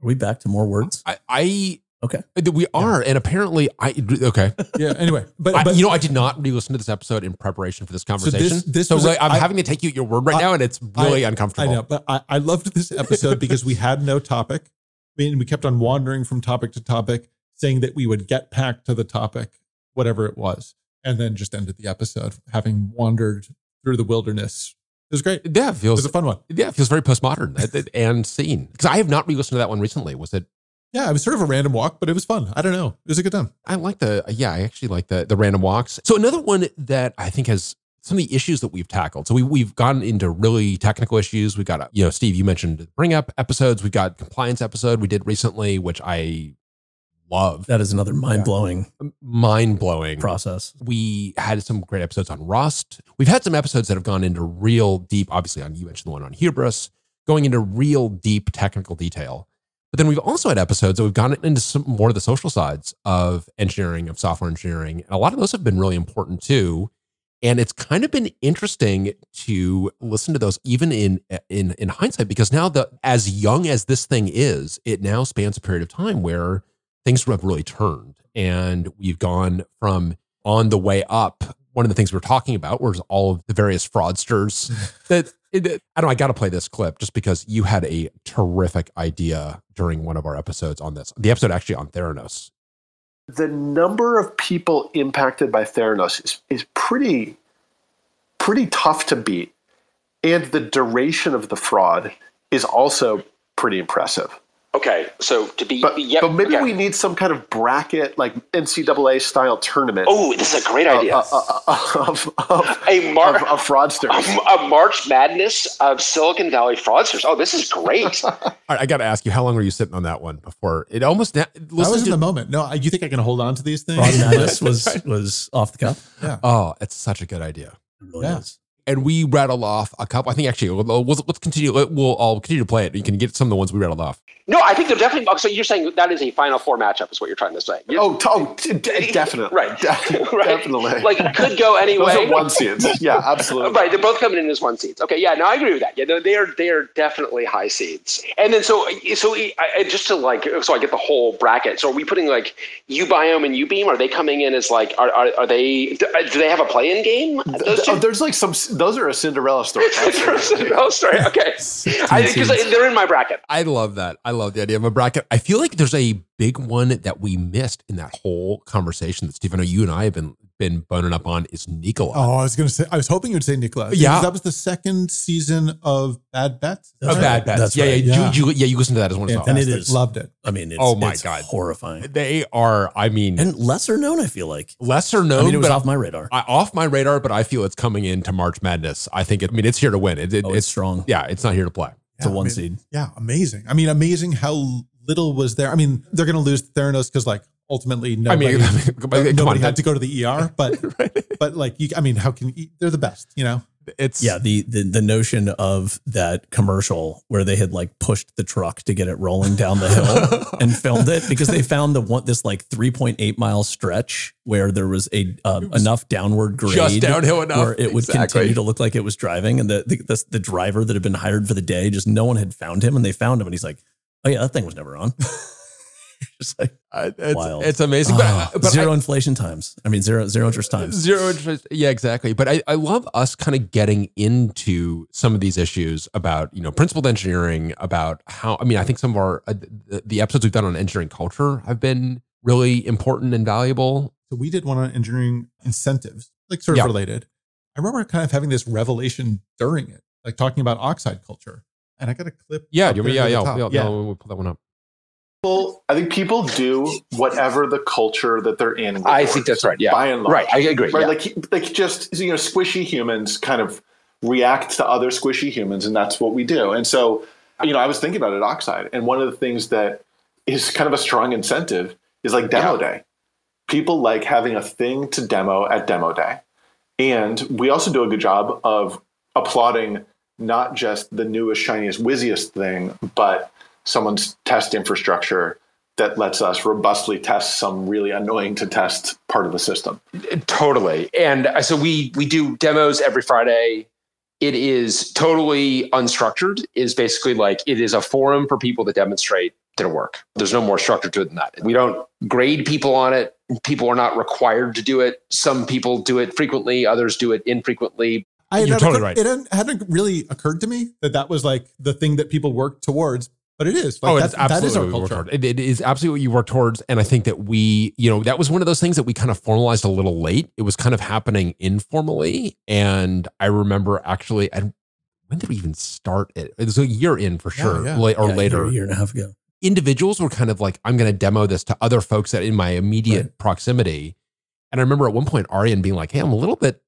Are we back to more words? I, I Okay. we are, and apparently, I okay. Yeah. Anyway, but, I, you know, I did not re-listen to this episode in preparation for this conversation. So, this was a- really, I'm I- having to take you at your word right I- now, and it's really I- uncomfortable. I know, but I, I loved this episode because we had no topic. I mean, we kept on wandering from topic to topic, saying that we would get back to the topic, whatever it was, and then just ended the episode having wandered through the wilderness. It was great. It Yeah, it was feels a fun one. yeah, it feels very postmodern uh, and seen. Because I have not re-listened to that one recently. Was it? Yeah, it was sort of a random walk, but it was fun. I don't know. It was a good time. I like the yeah, I actually like the the random walks. So another one that I think has some of the issues that we've tackled. So we we've gone into really technical issues. We've got uh, you know, Steve, you mentioned bring up episodes. We've got compliance episode we did recently, which I love. That is another mind blowing Mind blowing. process. We had some great episodes on Rust. We've had some episodes that have gone into real deep, obviously on you mentioned the one on hubris, going into real deep technical detail. But then we've also had episodes that we've gone into some more of the social sides of engineering, of software engineering. And a lot of those have been really important too. And it's kind of been interesting to listen to those even in in in hindsight, because now the as young as this thing is, it now spans a period of time where things have really turned. And we've gone from on the way up. One of the things we we're talking about was all of the various fraudsters that it, I don't. I got to play this clip just because you had a terrific idea during one of our episodes on this. The episode actually on Theranos. the number of people impacted by Theranos is, is pretty pretty tough to beat. And the duration of the fraud is also pretty impressive. Okay, so to be, But, yeah, but maybe okay. we need some kind of bracket, like NCAA style tournament Oh, this is a great uh, idea. uh, uh, of, of, a mar- of, of fraudsters. a March Madness of Silicon Valley fraudsters. Oh, this is great. All right, I got to ask you, how long were you sitting on that one before it almost? Na- I was in to- the moment. No, you think I can hold on to these things? Fraud Madness was was off the cuff. Yeah. oh, it's such a good idea. It really Yeah. is. And we rattle off a couple. I think actually, we'll, we'll, let's continue. We'll I'll continue to play it. You can get some of the ones we rattled off. no, I think they're definitely. So you're saying that is a Final Four matchup, is what you're trying to say? You're- oh, t- oh t- d- definitely. Right. De- right. Definitely. Like it could go any Those are one seeds. Yeah, absolutely. Right, they're both coming in as one seeds. Okay, yeah, no, I agree with that. Yeah, they're they are, they are definitely high seeds. And then so so I, I- just to like so I get the whole bracket. So are we putting like Ubiome and Ubeam? Are they coming in as like are are, are they do uh, they have a play-in game? Those two? oh, there's like some. Those are a Cinderella story. Cinderella story. Okay, because they're in my bracket. I love that. I love the idea of a bracket. I feel like there's a big one that we missed in that whole conversation that Steve, I know you and I have been been boning up on is Nikola. Oh, I was going to say, I was hoping you would say Nikola. Yeah. That was the second season of Bad Bets. Oh, That's bad bets. That's yeah, right. yeah, Yeah. You, you, yeah. You listen to that as one as well. And it is. Loved it. I mean, it's, Oh my it's God. horrifying They are. I mean, and lesser known. I feel like. lesser known, I mean, it was but off my radar. I, off my radar. But I feel it's coming into March Madness. I think. It, I mean, it's here to win. It, it- Oh, it's it's strong. yeah. It's not here to play. It's a one I mean, seed. Yeah, amazing. I mean, amazing how little was there. I mean, they're going to lose Theranos because, like, ultimately, I nobody, mean, come nobody on, had to go to the ER. But, but like, you, I mean, how can you, they're the best, you know? It's Yeah, the, the the notion of that commercial where they had like pushed the truck to get it rolling down the hill and filmed it because they found the one this like 3.8 mile stretch where there was a um, enough downward grade Just downhill enough. where it would Exactly. continue to look like it was driving and the the, the the driver that had been hired for the day just no one had found him and they found him and he's like oh yeah that thing was never on just like uh, it's, Wild. it's amazing. ah, but, but zero I- inflation times I mean zero zero interest times Zero interest. Yeah, exactly. But I, I love us kind of getting into some of these issues about, you know, principled engineering, about how, I mean, I think some of our, uh, the, the episodes we've done on engineering culture have been really important and valuable. So we did one on engineering incentives, like sort of Yeah. related. I remember kind of having this revelation during it, like talking about oxide culture. And I got a clip. Yeah. up You, yeah, yeah, yeah, yeah. We'll pull that one up. People, I think people do whatever the culture that they're in. I think that's right. Yeah, By and large. right. I agree. right? yeah. Like like just you know, squishy humans kind of react to other squishy humans, and that's what we do. And so, you know, I was thinking about it oxide, and one of the things that is kind of a strong incentive is like demo day. People like having a thing to demo at demo day, and we also do a good job of applauding not just the newest, shiniest, whizziest thing, but someone's test infrastructure that lets us robustly test some really annoying to test part of the system. Totally. And uh, so we we do demos every Friday. It is totally unstructured. Is basically like it is a forum for people to demonstrate their work. There's no more structure to it than that. We don't grade people on it. People are not required to do it. Some people do it frequently, others do it infrequently. I You're totally occurred- right. It hadn't, hadn't really occurred to me that that was like the thing that people work towards, but it is. Like oh, that, it's that absolutely is our what we work culture. It, it is absolutely what you work towards. And I think that we, you know, that was one of those things that we kind of formalized a little late. It was kind of happening informally. And I remember actually, I, when did we even start it? It was a year in for sure, yeah. la- or Yeah, later. a year and a half ago. individuals were kind of like, I'm going to demo this to other folks that in my immediate Right. proximity. And I remember at one point, Arian being like, Hey, I'm a little bit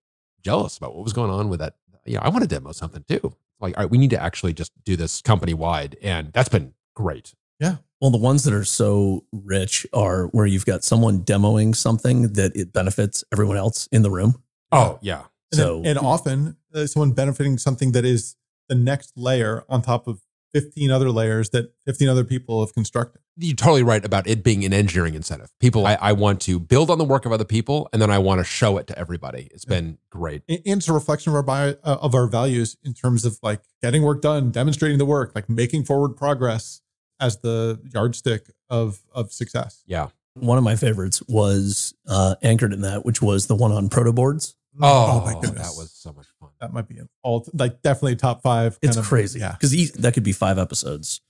jealous about what was going on with that. You know, I want to demo something too. Like, all right, we need to actually just do this company wide. And that's been great. Yeah. Well, the ones that are so rich are where you've got someone demoing something that it benefits everyone else in the room. Oh, yeah. And, So then, and often uh, someone benefiting something that is the next layer on top of 15 other layers that 15 other people have constructed. You're totally right about it being an engineering incentive. People, I, I want to build on the work of other people and then I want to show it to everybody. It's been great. And and it's a reflection of our bio, uh, of our values in terms of like getting work done, demonstrating the work, like making forward progress as the yardstick of of success. Yeah. one of my favorites was uh, anchored in that, which was the one on proto boards. Mm. Oh, oh, my goodness, That was so much fun. that might be an all like definitely top five. It's of- crazy. Yeah. Because that could be five episodes.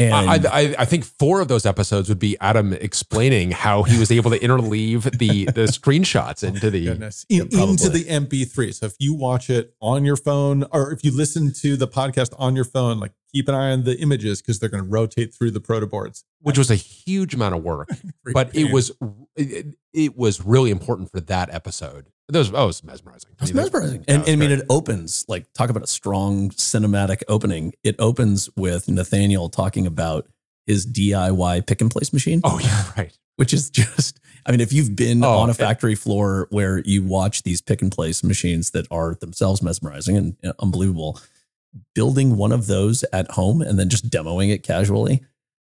And I, I, I think four of those episodes would be Adam explaining how he was able to interleave the the screenshots into the. Goodness. In- probably. into the MP3. So if you watch it on your phone or if you listen to the podcast on your phone, like keep an eye on the images because they're going to rotate through the proto boards. which was a huge amount of work, but it was it, it was really important for that episode. Was oh, it was mesmerizing. It's I mean, mesmerizing. and, it and I mean, it opens like talk about a strong cinematic opening. It opens with Nathaniel talking about his DIY pick and place machine, oh yeah, right. which is just, I mean, if you've been Oh, on a it- factory floor where you watch these pick and place machines that are themselves mesmerizing and uh, unbelievable, building one of those at home and then just demoing it casually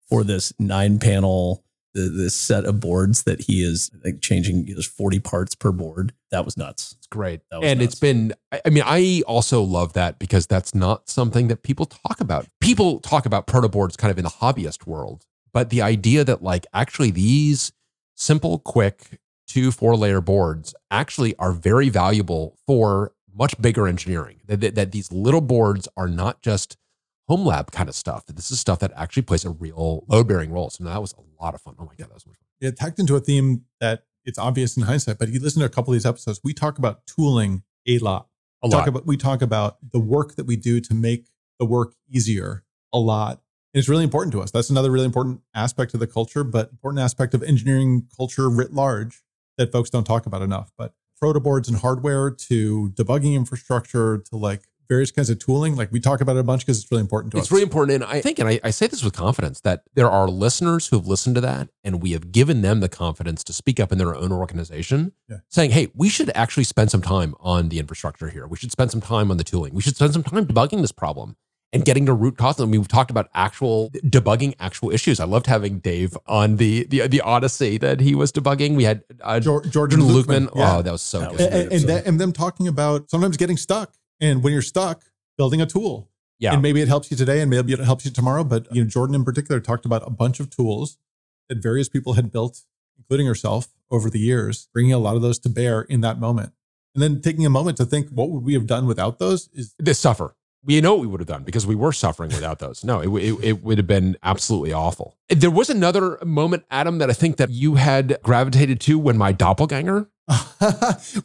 for this nine panel the, set of boards that he is like changing there's 40 parts per board that was nuts It's great. That was And it's nuts. been, I I mean, I also love that because that's not something that people talk about. People talk about proto boards kind of in the hobbyist world, but the idea that like actually these simple, quick two, four layer boards actually are very valuable for much bigger engineering. That, that, that these little boards are not just home lab kind of stuff. This is stuff that actually plays a real load bearing role. So that was a lot of fun. Oh my God, that was much fun. it tacked into a theme that it's obvious in hindsight, but if you listen to a couple of these episodes, we talk about tooling a lot. A We lot. Talk about, we talk about the work that we do to make the work easier a lot. And it's really important to us. That's another really important aspect of the culture, but important aspect of engineering culture writ large that folks don't talk about enough. But proto boards and hardware to debugging infrastructure to like various kinds of tooling, like we talk about it a bunch because it's really important to us. It's really important. And I think, and I, I say this with confidence, that there are listeners who have listened to that and we have given them the confidence to speak up in their own organization, Yeah. saying, hey, we should actually spend some time on the infrastructure here. We should spend some time on the tooling. We should spend some time debugging this problem and getting to root cause. I mean, we've talked about actual debugging actual issues. I loved having Dave on the the, the Odyssey that he was debugging. We had uh, Jor- Jordan Jordan Lukeman. Lukeman. Yeah. Oh, that was so That good. was and, and, that- and them talking about sometimes getting stuck and when you're stuck building a tool yeah. and maybe it helps you today and maybe it helps you tomorrow but you know jordan in particular talked about a bunch of tools that various people had built including herself over the years bringing a lot of those to bear in that moment and then taking a moment to think what would we have done without those is They suffer. We know what we would have done because we were suffering without those. No, it, it, it would have been absolutely awful. There was another moment, Adam, that I think that you had gravitated to when my doppelganger.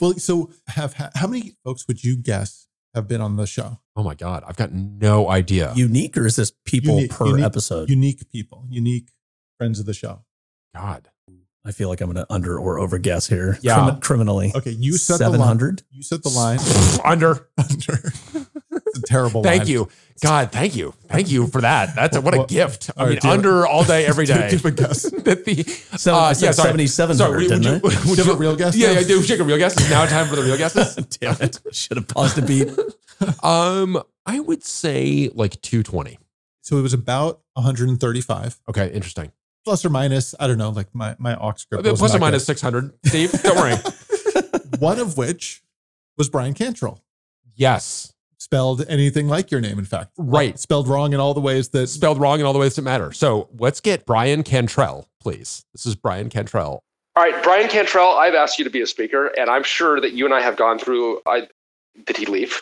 well so have how many folks would you guess have been on the show. Oh my God, I've got no idea. unique or is this people Unique- per unique- episode? unique people unique friends of the show. God, i feel like i'm gonna under or over guess here. Yeah. Crimi- criminally. Okay you set the line. 700 you set the line. Under. under. it's a terrible Thank line. you, God. Thank you, thank you for that. That's a, what a Well, gift. I all right, mean, do you under all day, every day. do do a guess? That the Seven- I said sorry. 77 Sorry, hundred, would didn't you- would you you- have a real guess Yeah, now? yeah. Do we take a real guess? It's now time for the real guesses. damn it should have paused a beat Um, I would say like two twenty. So it was about 135. Okay, interesting. plus or minus, I don't know, like my, my aux script. Plus wasn't or that 600. Steve, don't worry. One of which was Brian Cantrell. Yes. Spelled anything like your name, in fact. Right. Spelled wrong in all the ways that Spelled wrong in all the ways that matter. So let's get Brian Cantrell, please. This is Brian Cantrell. All right, Brian Cantrell, I've asked you to be a speaker, and I'm sure that you and I have gone through. I, did he leave?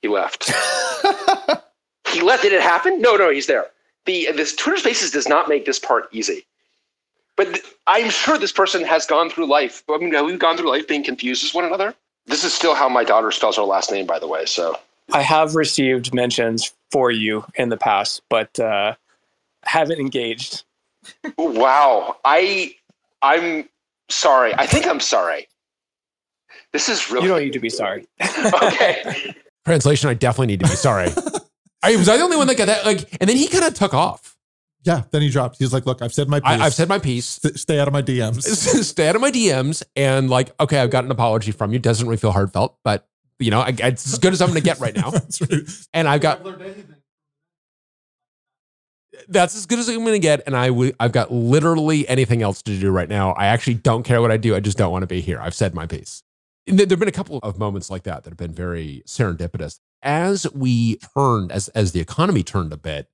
He left. he left. Did it happen? No, no, he's there. The this Twitter Spaces does not make this part easy. But th- I'm sure this person has gone through life. I mean, we've gone through life being confused with one another. This is still how my daughter spells her last name, by the way. So I have received mentions for you in the past, but uh, haven't engaged. wow, I I'm sorry. I think I'm sorry. This is really You don't need to be sorry. okay. Translation, I definitely need to be sorry. I was I the only one that got that. Like, and then he kind of took off. yeah, then he dropped. He's like, look, I've said my piece. I, I've said my piece. St- stay out of my DMs. Stay out of my DMs and like, okay, I've got an apology from you. Doesn't really feel heartfelt, but you know, I, it's as good as I'm going to get right now. That's right. And I've got that's as good as I'm going to get. And I w- I've got literally anything else to do right now. I actually don't care what I do. I just don't want to be here. I've said my piece. And there have been a couple of moments like that that have been very serendipitous. As we turned, as as the economy turned a bit,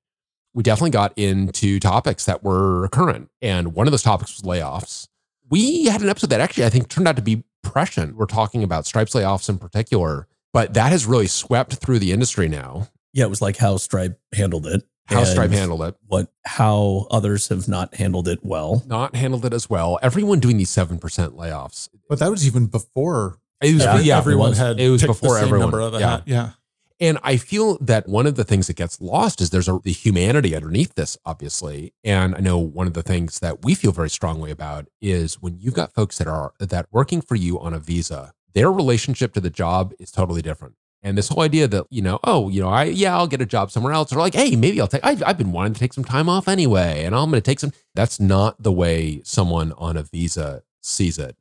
we definitely got into topics that were current. And one of those topics was layoffs. We had an episode that actually I think turned out to be prescient. We're talking about Stripes layoffs in particular, but that has really swept through the industry now. Yeah, it was like how Stripe handled it. How Stripe handled it. What how others have not handled it well. not handled it as well. Everyone doing these seven percent layoffs. But that was even before It was Yeah, yeah, everyone was. had It was before the same everyone. number of Yeah. hat. Yeah. And I feel that one of the things that gets lost is there's a the humanity underneath this, obviously. And I know one of the things that we feel very strongly about is when you've got folks that are that working for you on a visa, their relationship to the job is totally different. And this whole idea that, you know, oh, you know, I, yeah, I'll get a job somewhere else. Or like, hey, maybe I'll take, I've, I've been wanting to take some time off anyway. And I'm going to take some. That's not the way someone on a visa sees it.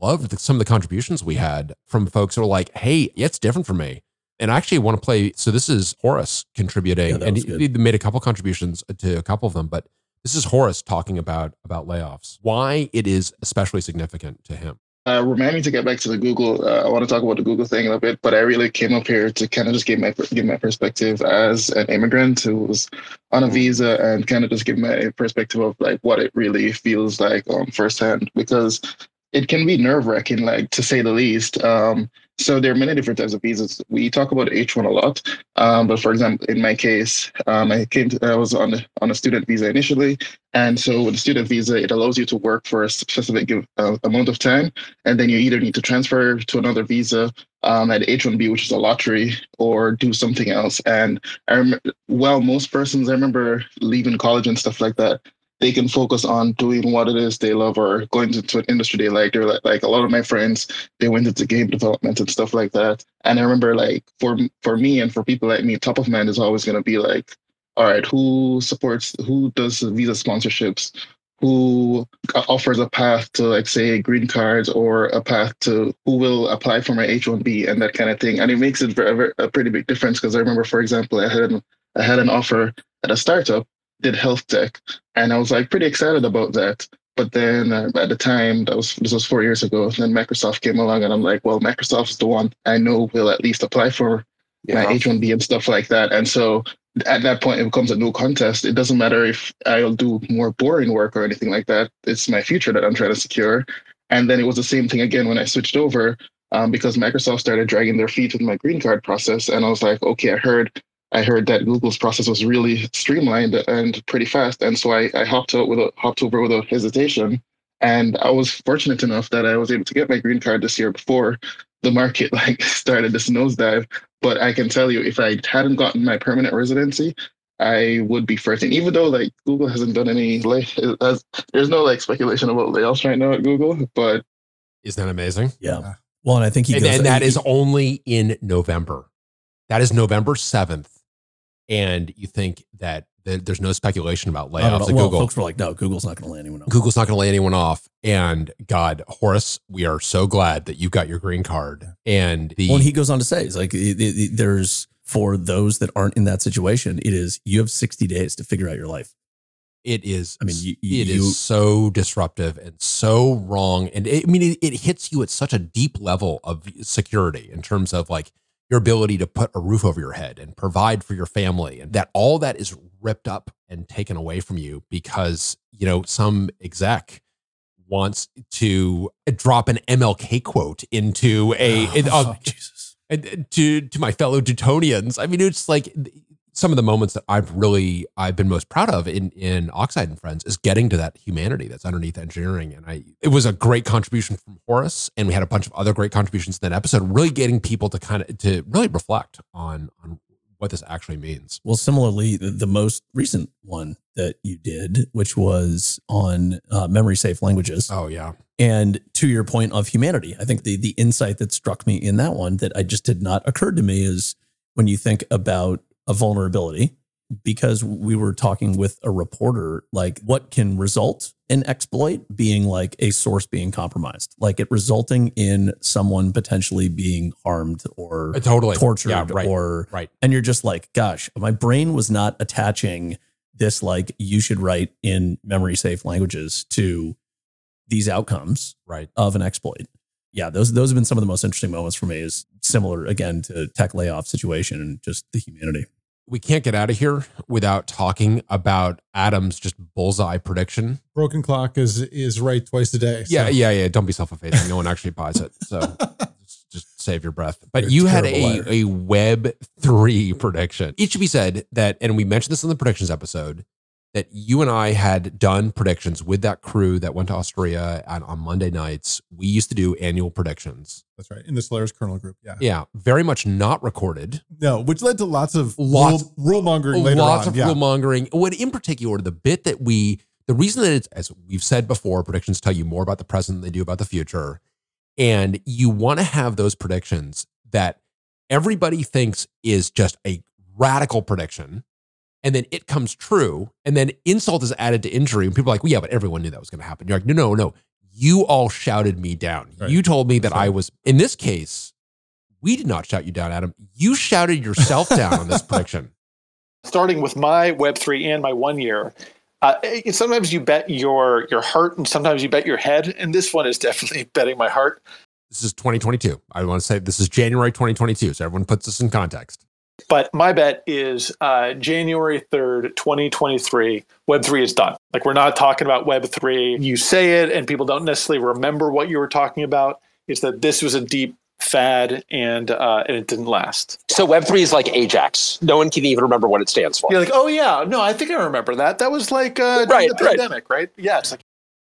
Loved some of the contributions we had from folks who are like, hey, it's different for me. And I actually want to play. So this is Horace contributing, Yeah, and he, he made a couple contributions to a couple of them. But this is Horace talking about about layoffs, why it is especially significant to him. Uh, remind me to get back to the Google. Uh, I want to talk about the Google thing in a bit, but I really came up here to kind of just give my give my perspective as an immigrant who was on a visa and kind of just give my perspective of like what it really feels like um, firsthand because it can be nerve wracking, like to say the least. Um, so there are many different types of visas. We talk about H one a lot, um, but for example, in my case, um, I came to, I was on a, on a student visa initially, and so with a student visa, it allows you to work for a specific uh, amount of time, and then you either need to transfer to another visa um, at H1B, which is a lottery, or do something else. And I remember, well, most persons, I remember leaving college and stuff like that. They can focus on doing what it is they love or going into an industry they like. They're like, like a lot of my friends, they went into game development and stuff like that. And I remember, like for for me and for people like me, top of mind is always going to be like, all right, who supports, who does visa sponsorships, who offers a path to like say green cards or a path to who will apply for my H1B and that kind of thing. And it makes it very, a pretty big difference because I remember, for example, I had I had an offer at a startup, did health tech, and I was like pretty excited about that. But then uh, at the time, that was this was four years ago. Then Microsoft came along, and I'm like, well, Microsoft's the one I know will at least apply for my H1B and stuff like that. And so at that point, it becomes a no contest. It doesn't matter if I'll do more boring work or anything like that. It's my future that I'm trying to secure. And then it was the same thing again when I switched over um, because Microsoft started dragging their feet with my green card process. And I was like, okay, I heard. I heard that Google's process was really streamlined and pretty fast, and so I, I hopped out with a, hopped over without hesitation. And I was fortunate enough that I was able to get my green card this year before the market like started this nosedive. But I can tell you, if I hadn't gotten my permanent residency, I would be first. And even though like Google hasn't done any like, has, there's no like speculation about layoffs right now at Google, but Isn't that amazing? Yeah. Well, and I think he and, goes. and that he- is only in November. That is November 7th. And you think that there's no speculation about layoffs at Well, Google. folks were like, no, Google's not going to lay anyone off. Google's not going to lay anyone off. And God, Horace, we are so glad that you've got your green card. And the Well, and he goes on to say, it's like it, it- there's for those that aren't in that situation, it is you have 60 days to figure out your life. it is. I mean, you, it you, is so disruptive and so wrong. And it, I mean, it, it hits you at such a deep level of security in terms of like your ability to put a roof over your head and provide for your family, and that all that is ripped up and taken away from you because you know some exec wants to drop an MLK quote into a, oh, uh, Jesus. to to my fellow Dutonians. I mean, it's like some of the moments that I've really I've been most proud of in in Oxide and Friends is getting to that humanity that's underneath engineering. And I it was a great contribution from Horace, and we had a bunch of other great contributions in that episode. Really getting people to kind of to really reflect on on what this actually means. Well, similarly, the, the most recent one that you did, which was on uh, memory safe languages. Oh yeah, And to your point of humanity, I think the the insight that struck me in that one that I just did not occur to me is when you think about a vulnerability, because we were talking with a reporter, like what can result in exploit being like a source being compromised, like it resulting in someone potentially being harmed or Uh, totally tortured Yeah, right, or right. and you're just like, gosh, my brain was not attaching this like you should write in memory safe languages to these outcomes right. of an exploit. Yeah, those those have been some of the most interesting moments for me. Is similar again to tech layoff situation and just the humanity. We can't get out of here without talking about Adam's just bullseye prediction. Broken clock is is right twice a day. so- Yeah, yeah, yeah. Don't be self-effacing. No one actually buys it. So just, just save your breath. But You're you had a, liar. a web three prediction. It should be said that, and we mentioned this in the predictions episode, that you and I had done predictions with that crew that went to Austria on, on Monday nights. We used to do annual predictions. That's right. In the Solaris kernel group. Yeah. Yeah, very much not recorded. No, which led to lots of Lots- rule, mongering later on. lots on. of yeah. rule mongering. What in particular, the bit that we, the reason that it's, as we've said before, predictions tell you more about the present than they do about the future. And you want to have those predictions that everybody thinks is just a radical prediction. And then it comes true. And then insult is added to injury. And people are like, well, yeah, but everyone knew that was going to happen. You're like, no, no, no. You all shouted me down. Right. You told me that right. I was, in this case, we did not shout you down, Adam. You shouted yourself down on this prediction. starting with my Web three and my one year. Uh, sometimes you bet your your heart, and sometimes you bet your head. And this one is definitely betting my heart. This is 2022. I want to say this is January 2022. So everyone puts this in context. But my bet is uh, January 3rd, 2023, Web3 is done. Like, we're not talking about Web3. You say it, and people don't necessarily remember what you were talking about. It's that this was a deep fad and uh, and it didn't last. So Web3 is like Ajax. No one can even remember what it stands for. You're like, oh, yeah, no, I think I remember that. That was like uh, during Right, the right. pandemic, right? Yeah, it's like,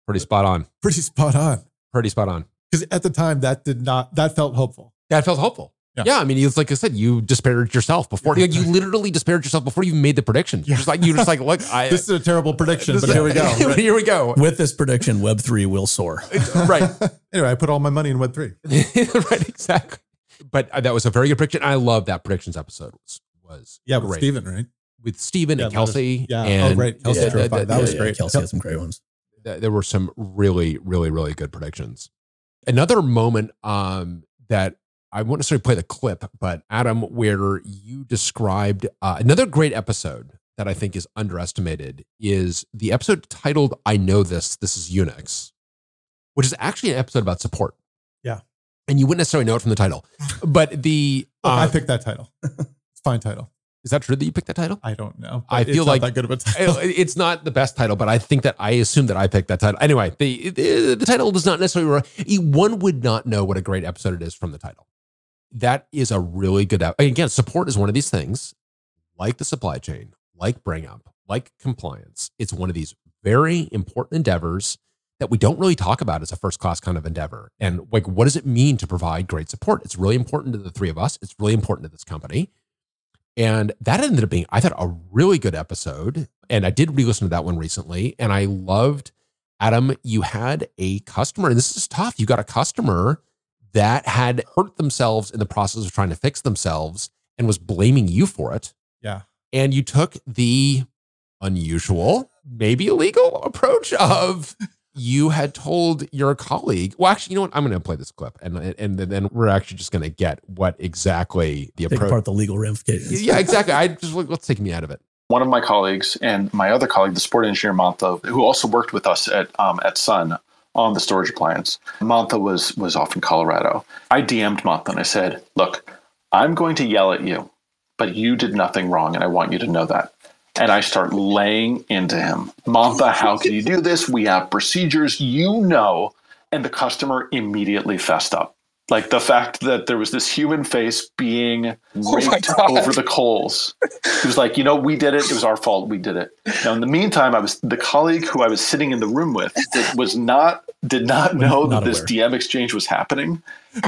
Pretty spot on. Pretty spot on. Pretty spot on. Because at the time that did not that felt hopeful. That felt hopeful. Yeah. Yeah. I mean, it's like I said, you disparaged yourself before. Yeah. Like, you literally disparaged yourself before you made the prediction. You're just like you're just like, look, I. This is a terrible prediction, but is- here we go. Right. here we go. With this prediction, Web three will soar. right. anyway, I put all my money in Web three. right. Exactly. But uh, that was a very good prediction. I love that predictions episode. Was was Yeah, with great. Steven, right? with Steven Yeah, and Kelsey. yeah. Oh, right. Kelsey Yeah, drove the- by. the- That was Yeah, great. Kelsey Yep. had some great ones. th- there were some really, really, really good predictions. Another moment um, that I won't necessarily play the clip, but Adam, where you described uh, another great episode that I think is underestimated is the episode titled "I Know This." This is Unix, which is actually an episode about support. Yeah. and you wouldn't necessarily know it from the title, but the Look, uh, I picked that title. it's a fine title. is that true that you picked that title? I don't know. I feel not like- that good of a title. It's not the best title, but I think that I assume that I picked that title. Anyway, the the, the title does not necessarily. One would not know what a great episode it is from the title. That is a really good. ep- Again, support is one of these things, like the supply chain, like bring up, like compliance. It's one of these very important endeavors that we don't really talk about as a first class kind of endeavor. And like, what does it mean to provide great support? It's really important to the three of us. It's really important to this company. And that ended up being, I thought, a really good episode. And I did re listen to that one recently. And I loved, Adam, you had a customer, and this is tough. You got a customer that had hurt themselves in the process of trying to fix themselves and was blaming you for it. yeah. And you took the unusual, maybe illegal approach of you had told your colleague, well, actually, you know what? I'm going to play this clip and, and then we're actually just going to get what exactly the Take approach. apart the legal ramifications. Yeah, exactly. I just like, let's take me out of it. one of my colleagues and my other colleague, the sport engineer Mantha, who also worked with us at um, at Sun on the storage appliance. Mantha was was off in Colorado. I DM'd Mantha and I said, "Look, I'm going to yell at you, but you did nothing wrong, and I want you to know that." And I start laying into him. Mantha, how can you do this? We have procedures, you know. And the customer immediately fessed up. Like the fact that there was this human face being Oh my raked God. over the coals. He was like, you know, we did it. It was our fault. We did it. Now, in the meantime, I was the colleague who I was sitting in the room with that was not did not know Not that this. DM exchange was happening.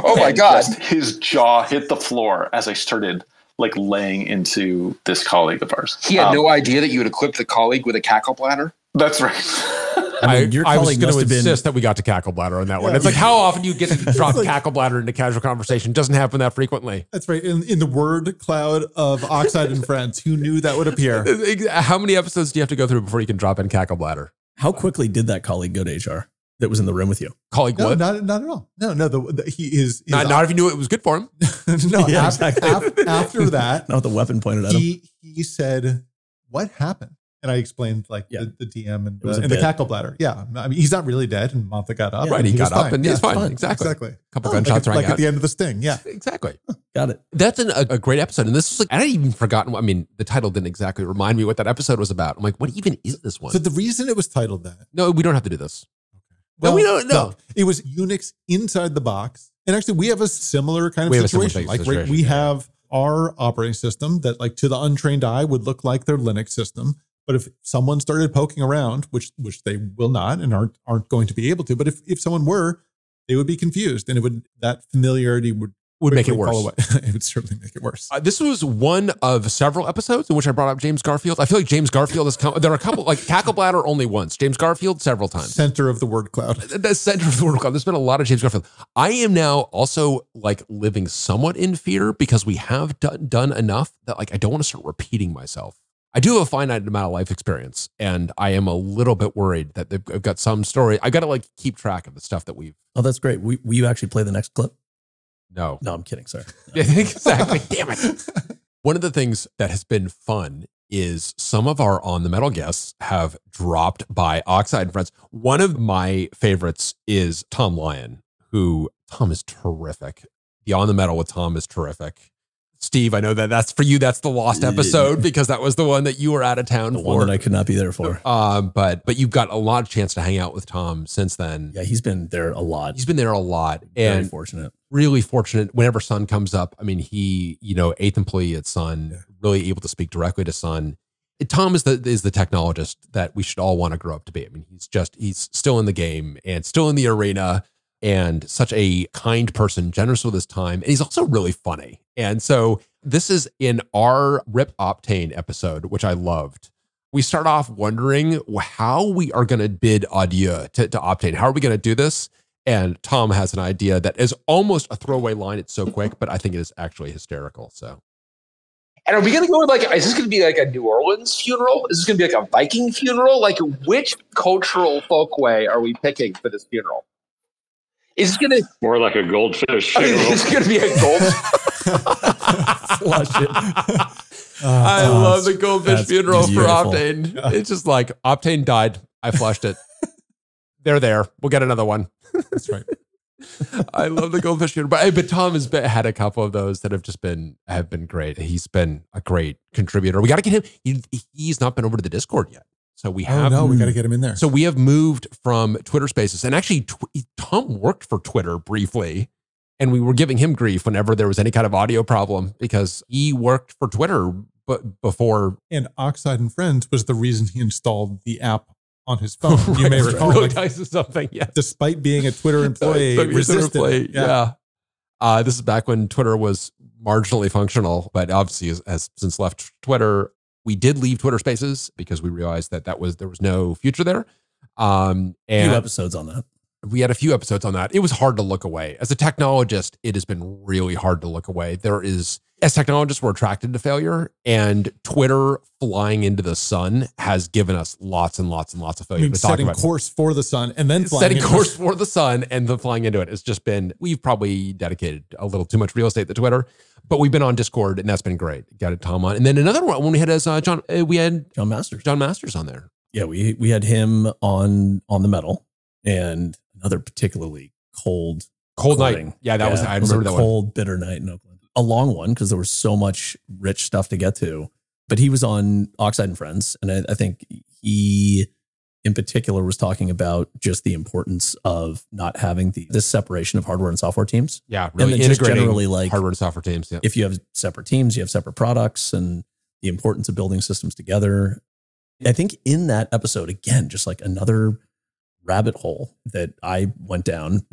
Oh my And god! his jaw hit the floor as I started like laying into this colleague of ours. He had Um, no idea that you had equipped the colleague with a cackle bladder. That's right. I mean, your I was going to have been. insist that we got to cackle bladder on that one. Yeah. It's like how often do you get to drop cackle bladder into casual conversation? Doesn't happen that frequently. That's right. In, in the word cloud of Oxide and Friends, who knew that would appear? How many episodes do you have to go through before you can drop in cackle bladder? How quickly did that colleague go to HR that was in the room with you? Colleague, No, what? not, not at all. No, no. The, the he is, not, not if you knew it was good for him. no. Yeah, after, exactly. af- after that, Not with the weapon pointed at him. he he said, "What happened?" And I explained like Yeah. the, the DM and, the, a and the cackle bladder. Yeah, I mean he's not really dead, and Mantha got up. Yeah, right. and He, got was up and he's Yeah, fine. Exactly. Exactly. A couple Oh, like, gunshots at- rang like out. at the end of the sting. Yeah. Exactly. Got it. That's an, a, a great episode. And this was like, I hadn't even forgotten. I mean, the title didn't exactly remind me what that episode was about. I'm like, what even is this one? So the reason it was titled that no, we don't have to do this. okay No, we don't- no. look, it was Unix inside the box. And actually, we have a similar kind of We have a similar situation. Like, right, we yeah. have our operating system that, like, to the untrained eye, would look like their Linux system. But if someone started poking around, which which they will not and aren't aren't going to be able to, but if if someone were, they would be confused, and it would that familiarity would Would make it worse. it would certainly make it worse. Uh, this was one of several episodes in which I brought up James Garfield. I feel like James Garfield has come. There are a couple, like Cackle Bladder only once, James Garfield several times. Center of the word cloud. the center of the world. There's been a lot of James Garfield. I am now also like living somewhat in fear because we have done, done enough that like I don't want to start repeating myself. I do have a finite amount of life experience, and I am a little bit worried that they've, I've got some story. I got to like keep track of the stuff that we've. Oh, that's great. Will, will you actually play the next clip? No, No, I'm kidding. Sorry. Yeah, exactly. Damn it. One of the things that has been fun is some of our on the metal guests have dropped by Oxide and Friends. One of my favorites is Tom Lyon, who Tom is terrific. The on the metal with Tom is terrific. Steve, I know that that's for you. That's the lost episode because that was the one that you were out of town The for. one that I could not be there for. um, but but you've got a lot of chance to hang out with Tom since then. Yeah, he's been there a lot. He's been there a lot, very and fortunate. really fortunate whenever Sun comes up. I mean, he, you know, eighth employee at Sun, really able to speak directly to Sun. Tom is the is the technologist that we should all want to grow up to be. I mean, he's just he's still in the game and still in the arena and such a kind person, generous with his time, and he's also really funny. And so this is in our Rip Optane episode, which I loved. We start off wondering how we are going to bid adieu to, to Optane. How are we going to do this? And Tom has an idea that is almost a throwaway line. It's so quick, but I think it is actually hysterical. So And are we going to go with like, is this going to be like a New Orleans funeral? Is this going to be like a Viking funeral? Like, which cultural folkway are we picking for this funeral? Is going to, More like a goldfish. is funeral. it going to be a goldfish. Flush it. Uh, I Oh, love the goldfish that's funeral for beautiful. Optane. It's just like Optane died. I flushed it. They're there. We'll get another one. That's right. I love the goldfish funeral, but but Tom has been, had a couple of those that have just been have been great. He's been a great contributor. We got to get him. He, he's not been over to the Discord yet, so we Oh have no, we got to get him in there. So we have moved from Twitter Spaces, and actually, tw- Tom worked for Twitter briefly, and we were giving him grief whenever there was any kind of audio problem because he worked for Twitter, but before and Oxide and Friends was the reason he installed the app on his phone. you may recall, like, something. Yes, despite being a Twitter employee, to resisted. Twitter it. play, Yeah. Uh, this is back when Twitter was marginally functional, but obviously has, has since left Twitter. We did leave Twitter Spaces because we realized that that was there was no future there. Um, Few and episodes on that. we had a few episodes on that. It was hard to look away. As a technologist, it has been really hard to look away. There is, as technologists, we're attracted to failure, and Twitter flying into the sun has given us lots and lots and lots of I failure mean, to talk setting about. course for the sun and then flying Setting into- course for the sun and then flying into it. It's just been, we've probably dedicated a little too much real estate to Twitter. but we've been on Discord and that's been great. Got it, Tom on, and then another one when we had as uh, John, uh, we had Jon Masters. Jon Masters on there. Yeah, we we had him on on the metal and another particularly cold Cold recording. night. Yeah, that was I it was remember a that one. cold, bitter night in Oakland. A long one because there was so much rich stuff to get to. But he was on Oxide and Friends, and I, I think he, in particular, was talking about just the importance of not having the this separation of hardware and software teams. Yeah, really then just generally, like, hardware and software teams. Yeah, If you have separate teams, you have separate products, and the importance of building systems together. I think in that episode, again, just like another rabbit hole that I went down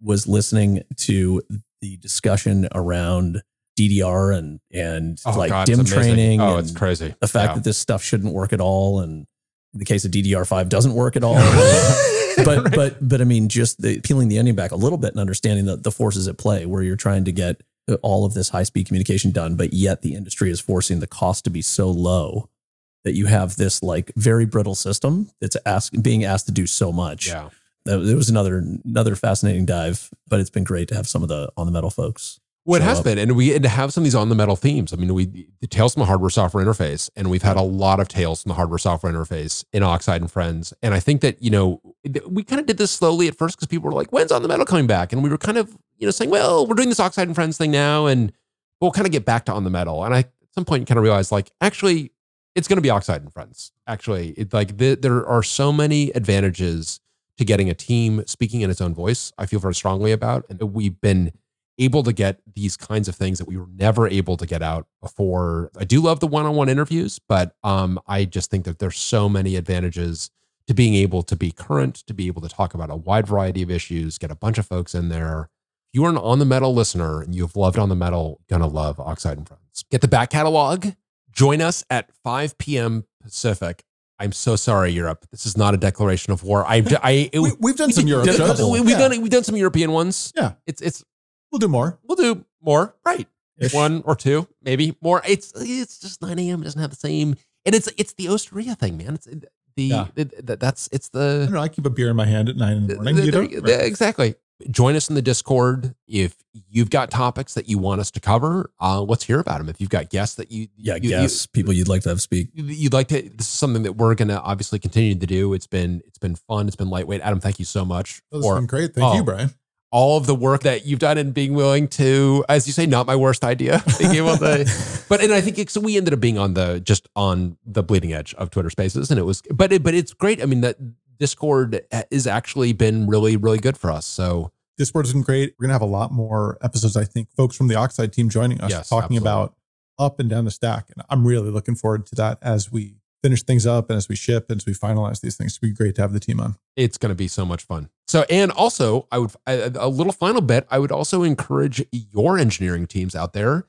was listening to the discussion around DDR and and Oh, like God, DIMM training. Oh, it's crazy. The fact Yeah. that this stuff shouldn't work at all, and in the case of DDR5 doesn't work at all. but but but I mean, just the, peeling the onion back a little bit and understanding the, the forces at play, where you're trying to get uh, all of this high speed communication done, but yet the industry is forcing the cost to be so low that you have this like very brittle system that's ask, being asked to do so much. Yeah. It was another another fascinating dive, but it's been great to have some of the on the metal folks. Well, it has up. been, and we and to have some of these on the metal themes. I mean, we the tales from the hardware software interface, and we've had a lot of tales from the hardware software interface in Oxide and Friends. And I think that you know we kind of did this slowly at first because people were like, "When's on the metal coming back?" And we were kind of you know saying, "Well, we're doing this Oxide and Friends thing now, and we'll kind of get back to on the metal." And I at some point kind of realized like actually it's going to be Oxide and Friends. Actually, it like the, there are so many advantages to getting a team speaking in its own voice. I feel very strongly about, and we've been able to get these kinds of things that we were never able to get out before. I do love the one-on-one interviews, but um, I just think that there's so many advantages to being able to be current, to be able to talk about a wide variety of issues, get a bunch of folks in there. If you are an on the metal listener and you've loved on the metal, gonna love Oxide and Friends. Get the back catalog. Join us at 5 p.m. Pacific. I'm so sorry, Europe. This is not a declaration of war. I, I, it, We, we've done some Europe shows. we, have Yeah. done we've done some European ones. Yeah. it's it's We'll do more. we'll do more. Right, Ish. one or two, maybe more. It's it's just 9 a.m. It doesn't have the same, and it's it's the Osteria thing, man. It's the Yeah. it- that- that's it's I the don't know. I keep a beer in my hand at nine in the morning. the- You the- don't? the- exactly. Join us in the Discord if you've got topics that you want us to cover. Uh, let's hear about them. If you've got guests that you Yeah, you, guess people you'd like to have speak. you, you'd like to. This is something that we're gonna obviously continue to do. It's been it's been fun. It's been lightweight. Adam, thank you so much That's for been great. Thank Oh. you, Brian. all of the work that you've done and being willing to, as you say, not my worst idea. Being able to, but and I think it's, so we ended up being on the just on the bleeding edge of Twitter Spaces, and it was, but it, but it's great. I mean, that Discord uh, has actually been really really good for us. So Discord's been great. We're gonna have a lot more episodes. I think folks from the Oxide team joining us, Yes, talking absolutely. about up and down the stack, and I'm really looking forward to that as we finish things up and as we ship and as we finalize these things. It'd be great to have the team on. it's going to be so much fun. So, and also, I would a, a little final bit. I would also encourage your engineering teams out there.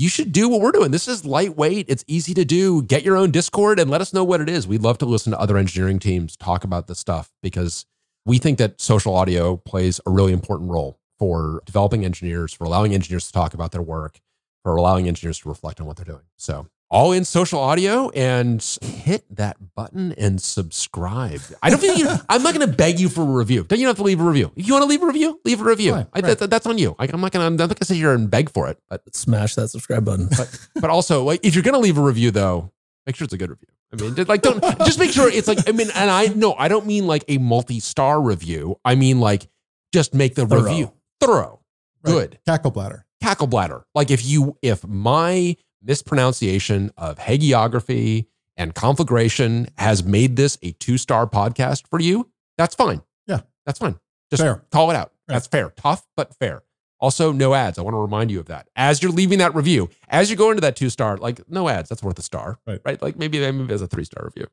You should do what we're doing. This is lightweight. It's easy to do. Get your own Discord and let us know what it is. We'd love to listen to other engineering teams talk about this stuff because we think that social audio plays a really important role for developing engineers, for allowing engineers to talk about their work, for allowing engineers to reflect on what they're doing. So, all in social audio and hit that button and subscribe. I don't think you. I'm not going to beg you for a review. Don't you have to leave a review? If you want to leave a review, leave a review. Fine, I, right. that, that's on you. Like, I'm not going to. I'm not going to sit here and beg for it. But Smash that subscribe button. but also, like, if you're going to leave a review, though, make sure it's a good review. I mean, just, like, don't just make sure it's like. I mean, and I no, I don't mean like a multi-star review. I mean like just make the Thorough. review thorough, Right. good Cackle bladder. cackle bladder. Like if you if my mispronunciation of hagiography and conflagration has made this a two-star podcast for you, that's fine. Yeah. That's fine. Just Fair. call it out. Right. That's fair. Tough, but fair. Also, no ads. I want to remind you of that. As you're leaving that review, as you go into that two star, like no ads, that's worth a star. Right. Right. Like maybe, maybe as a three star review.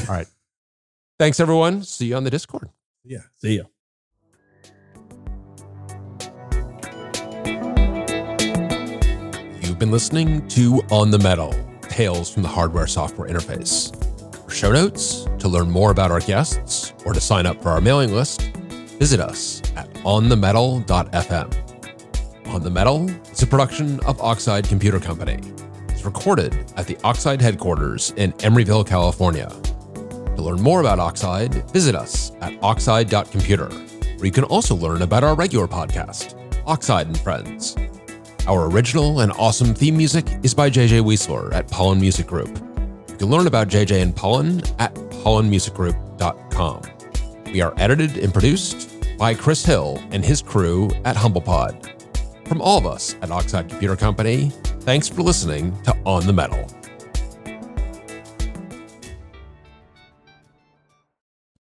All right. Thanks, everyone. See you on the Discord. Yeah. See ya. Been listening to On the Metal Tales from the Hardware Software Interface. For show notes, to learn more about our guests, or to sign up for our mailing list, visit us at onthemetal.fm. On the Metal is a production of Oxide Computer Company. It's recorded at the Oxide headquarters in Emeryville, California. To learn more about Oxide, visit us at oxide.computer, where you can also learn about our regular podcast, Oxide and Friends. Our original and awesome theme music is by JJ Wiesler at Pollen Music Group. You can learn about JJ and Pollen at pollenmusicgroup.com. We are edited and produced by Chris Hill and his crew at HumblePod. From all of us at Oxide Computer Company, thanks for listening to On the Metal.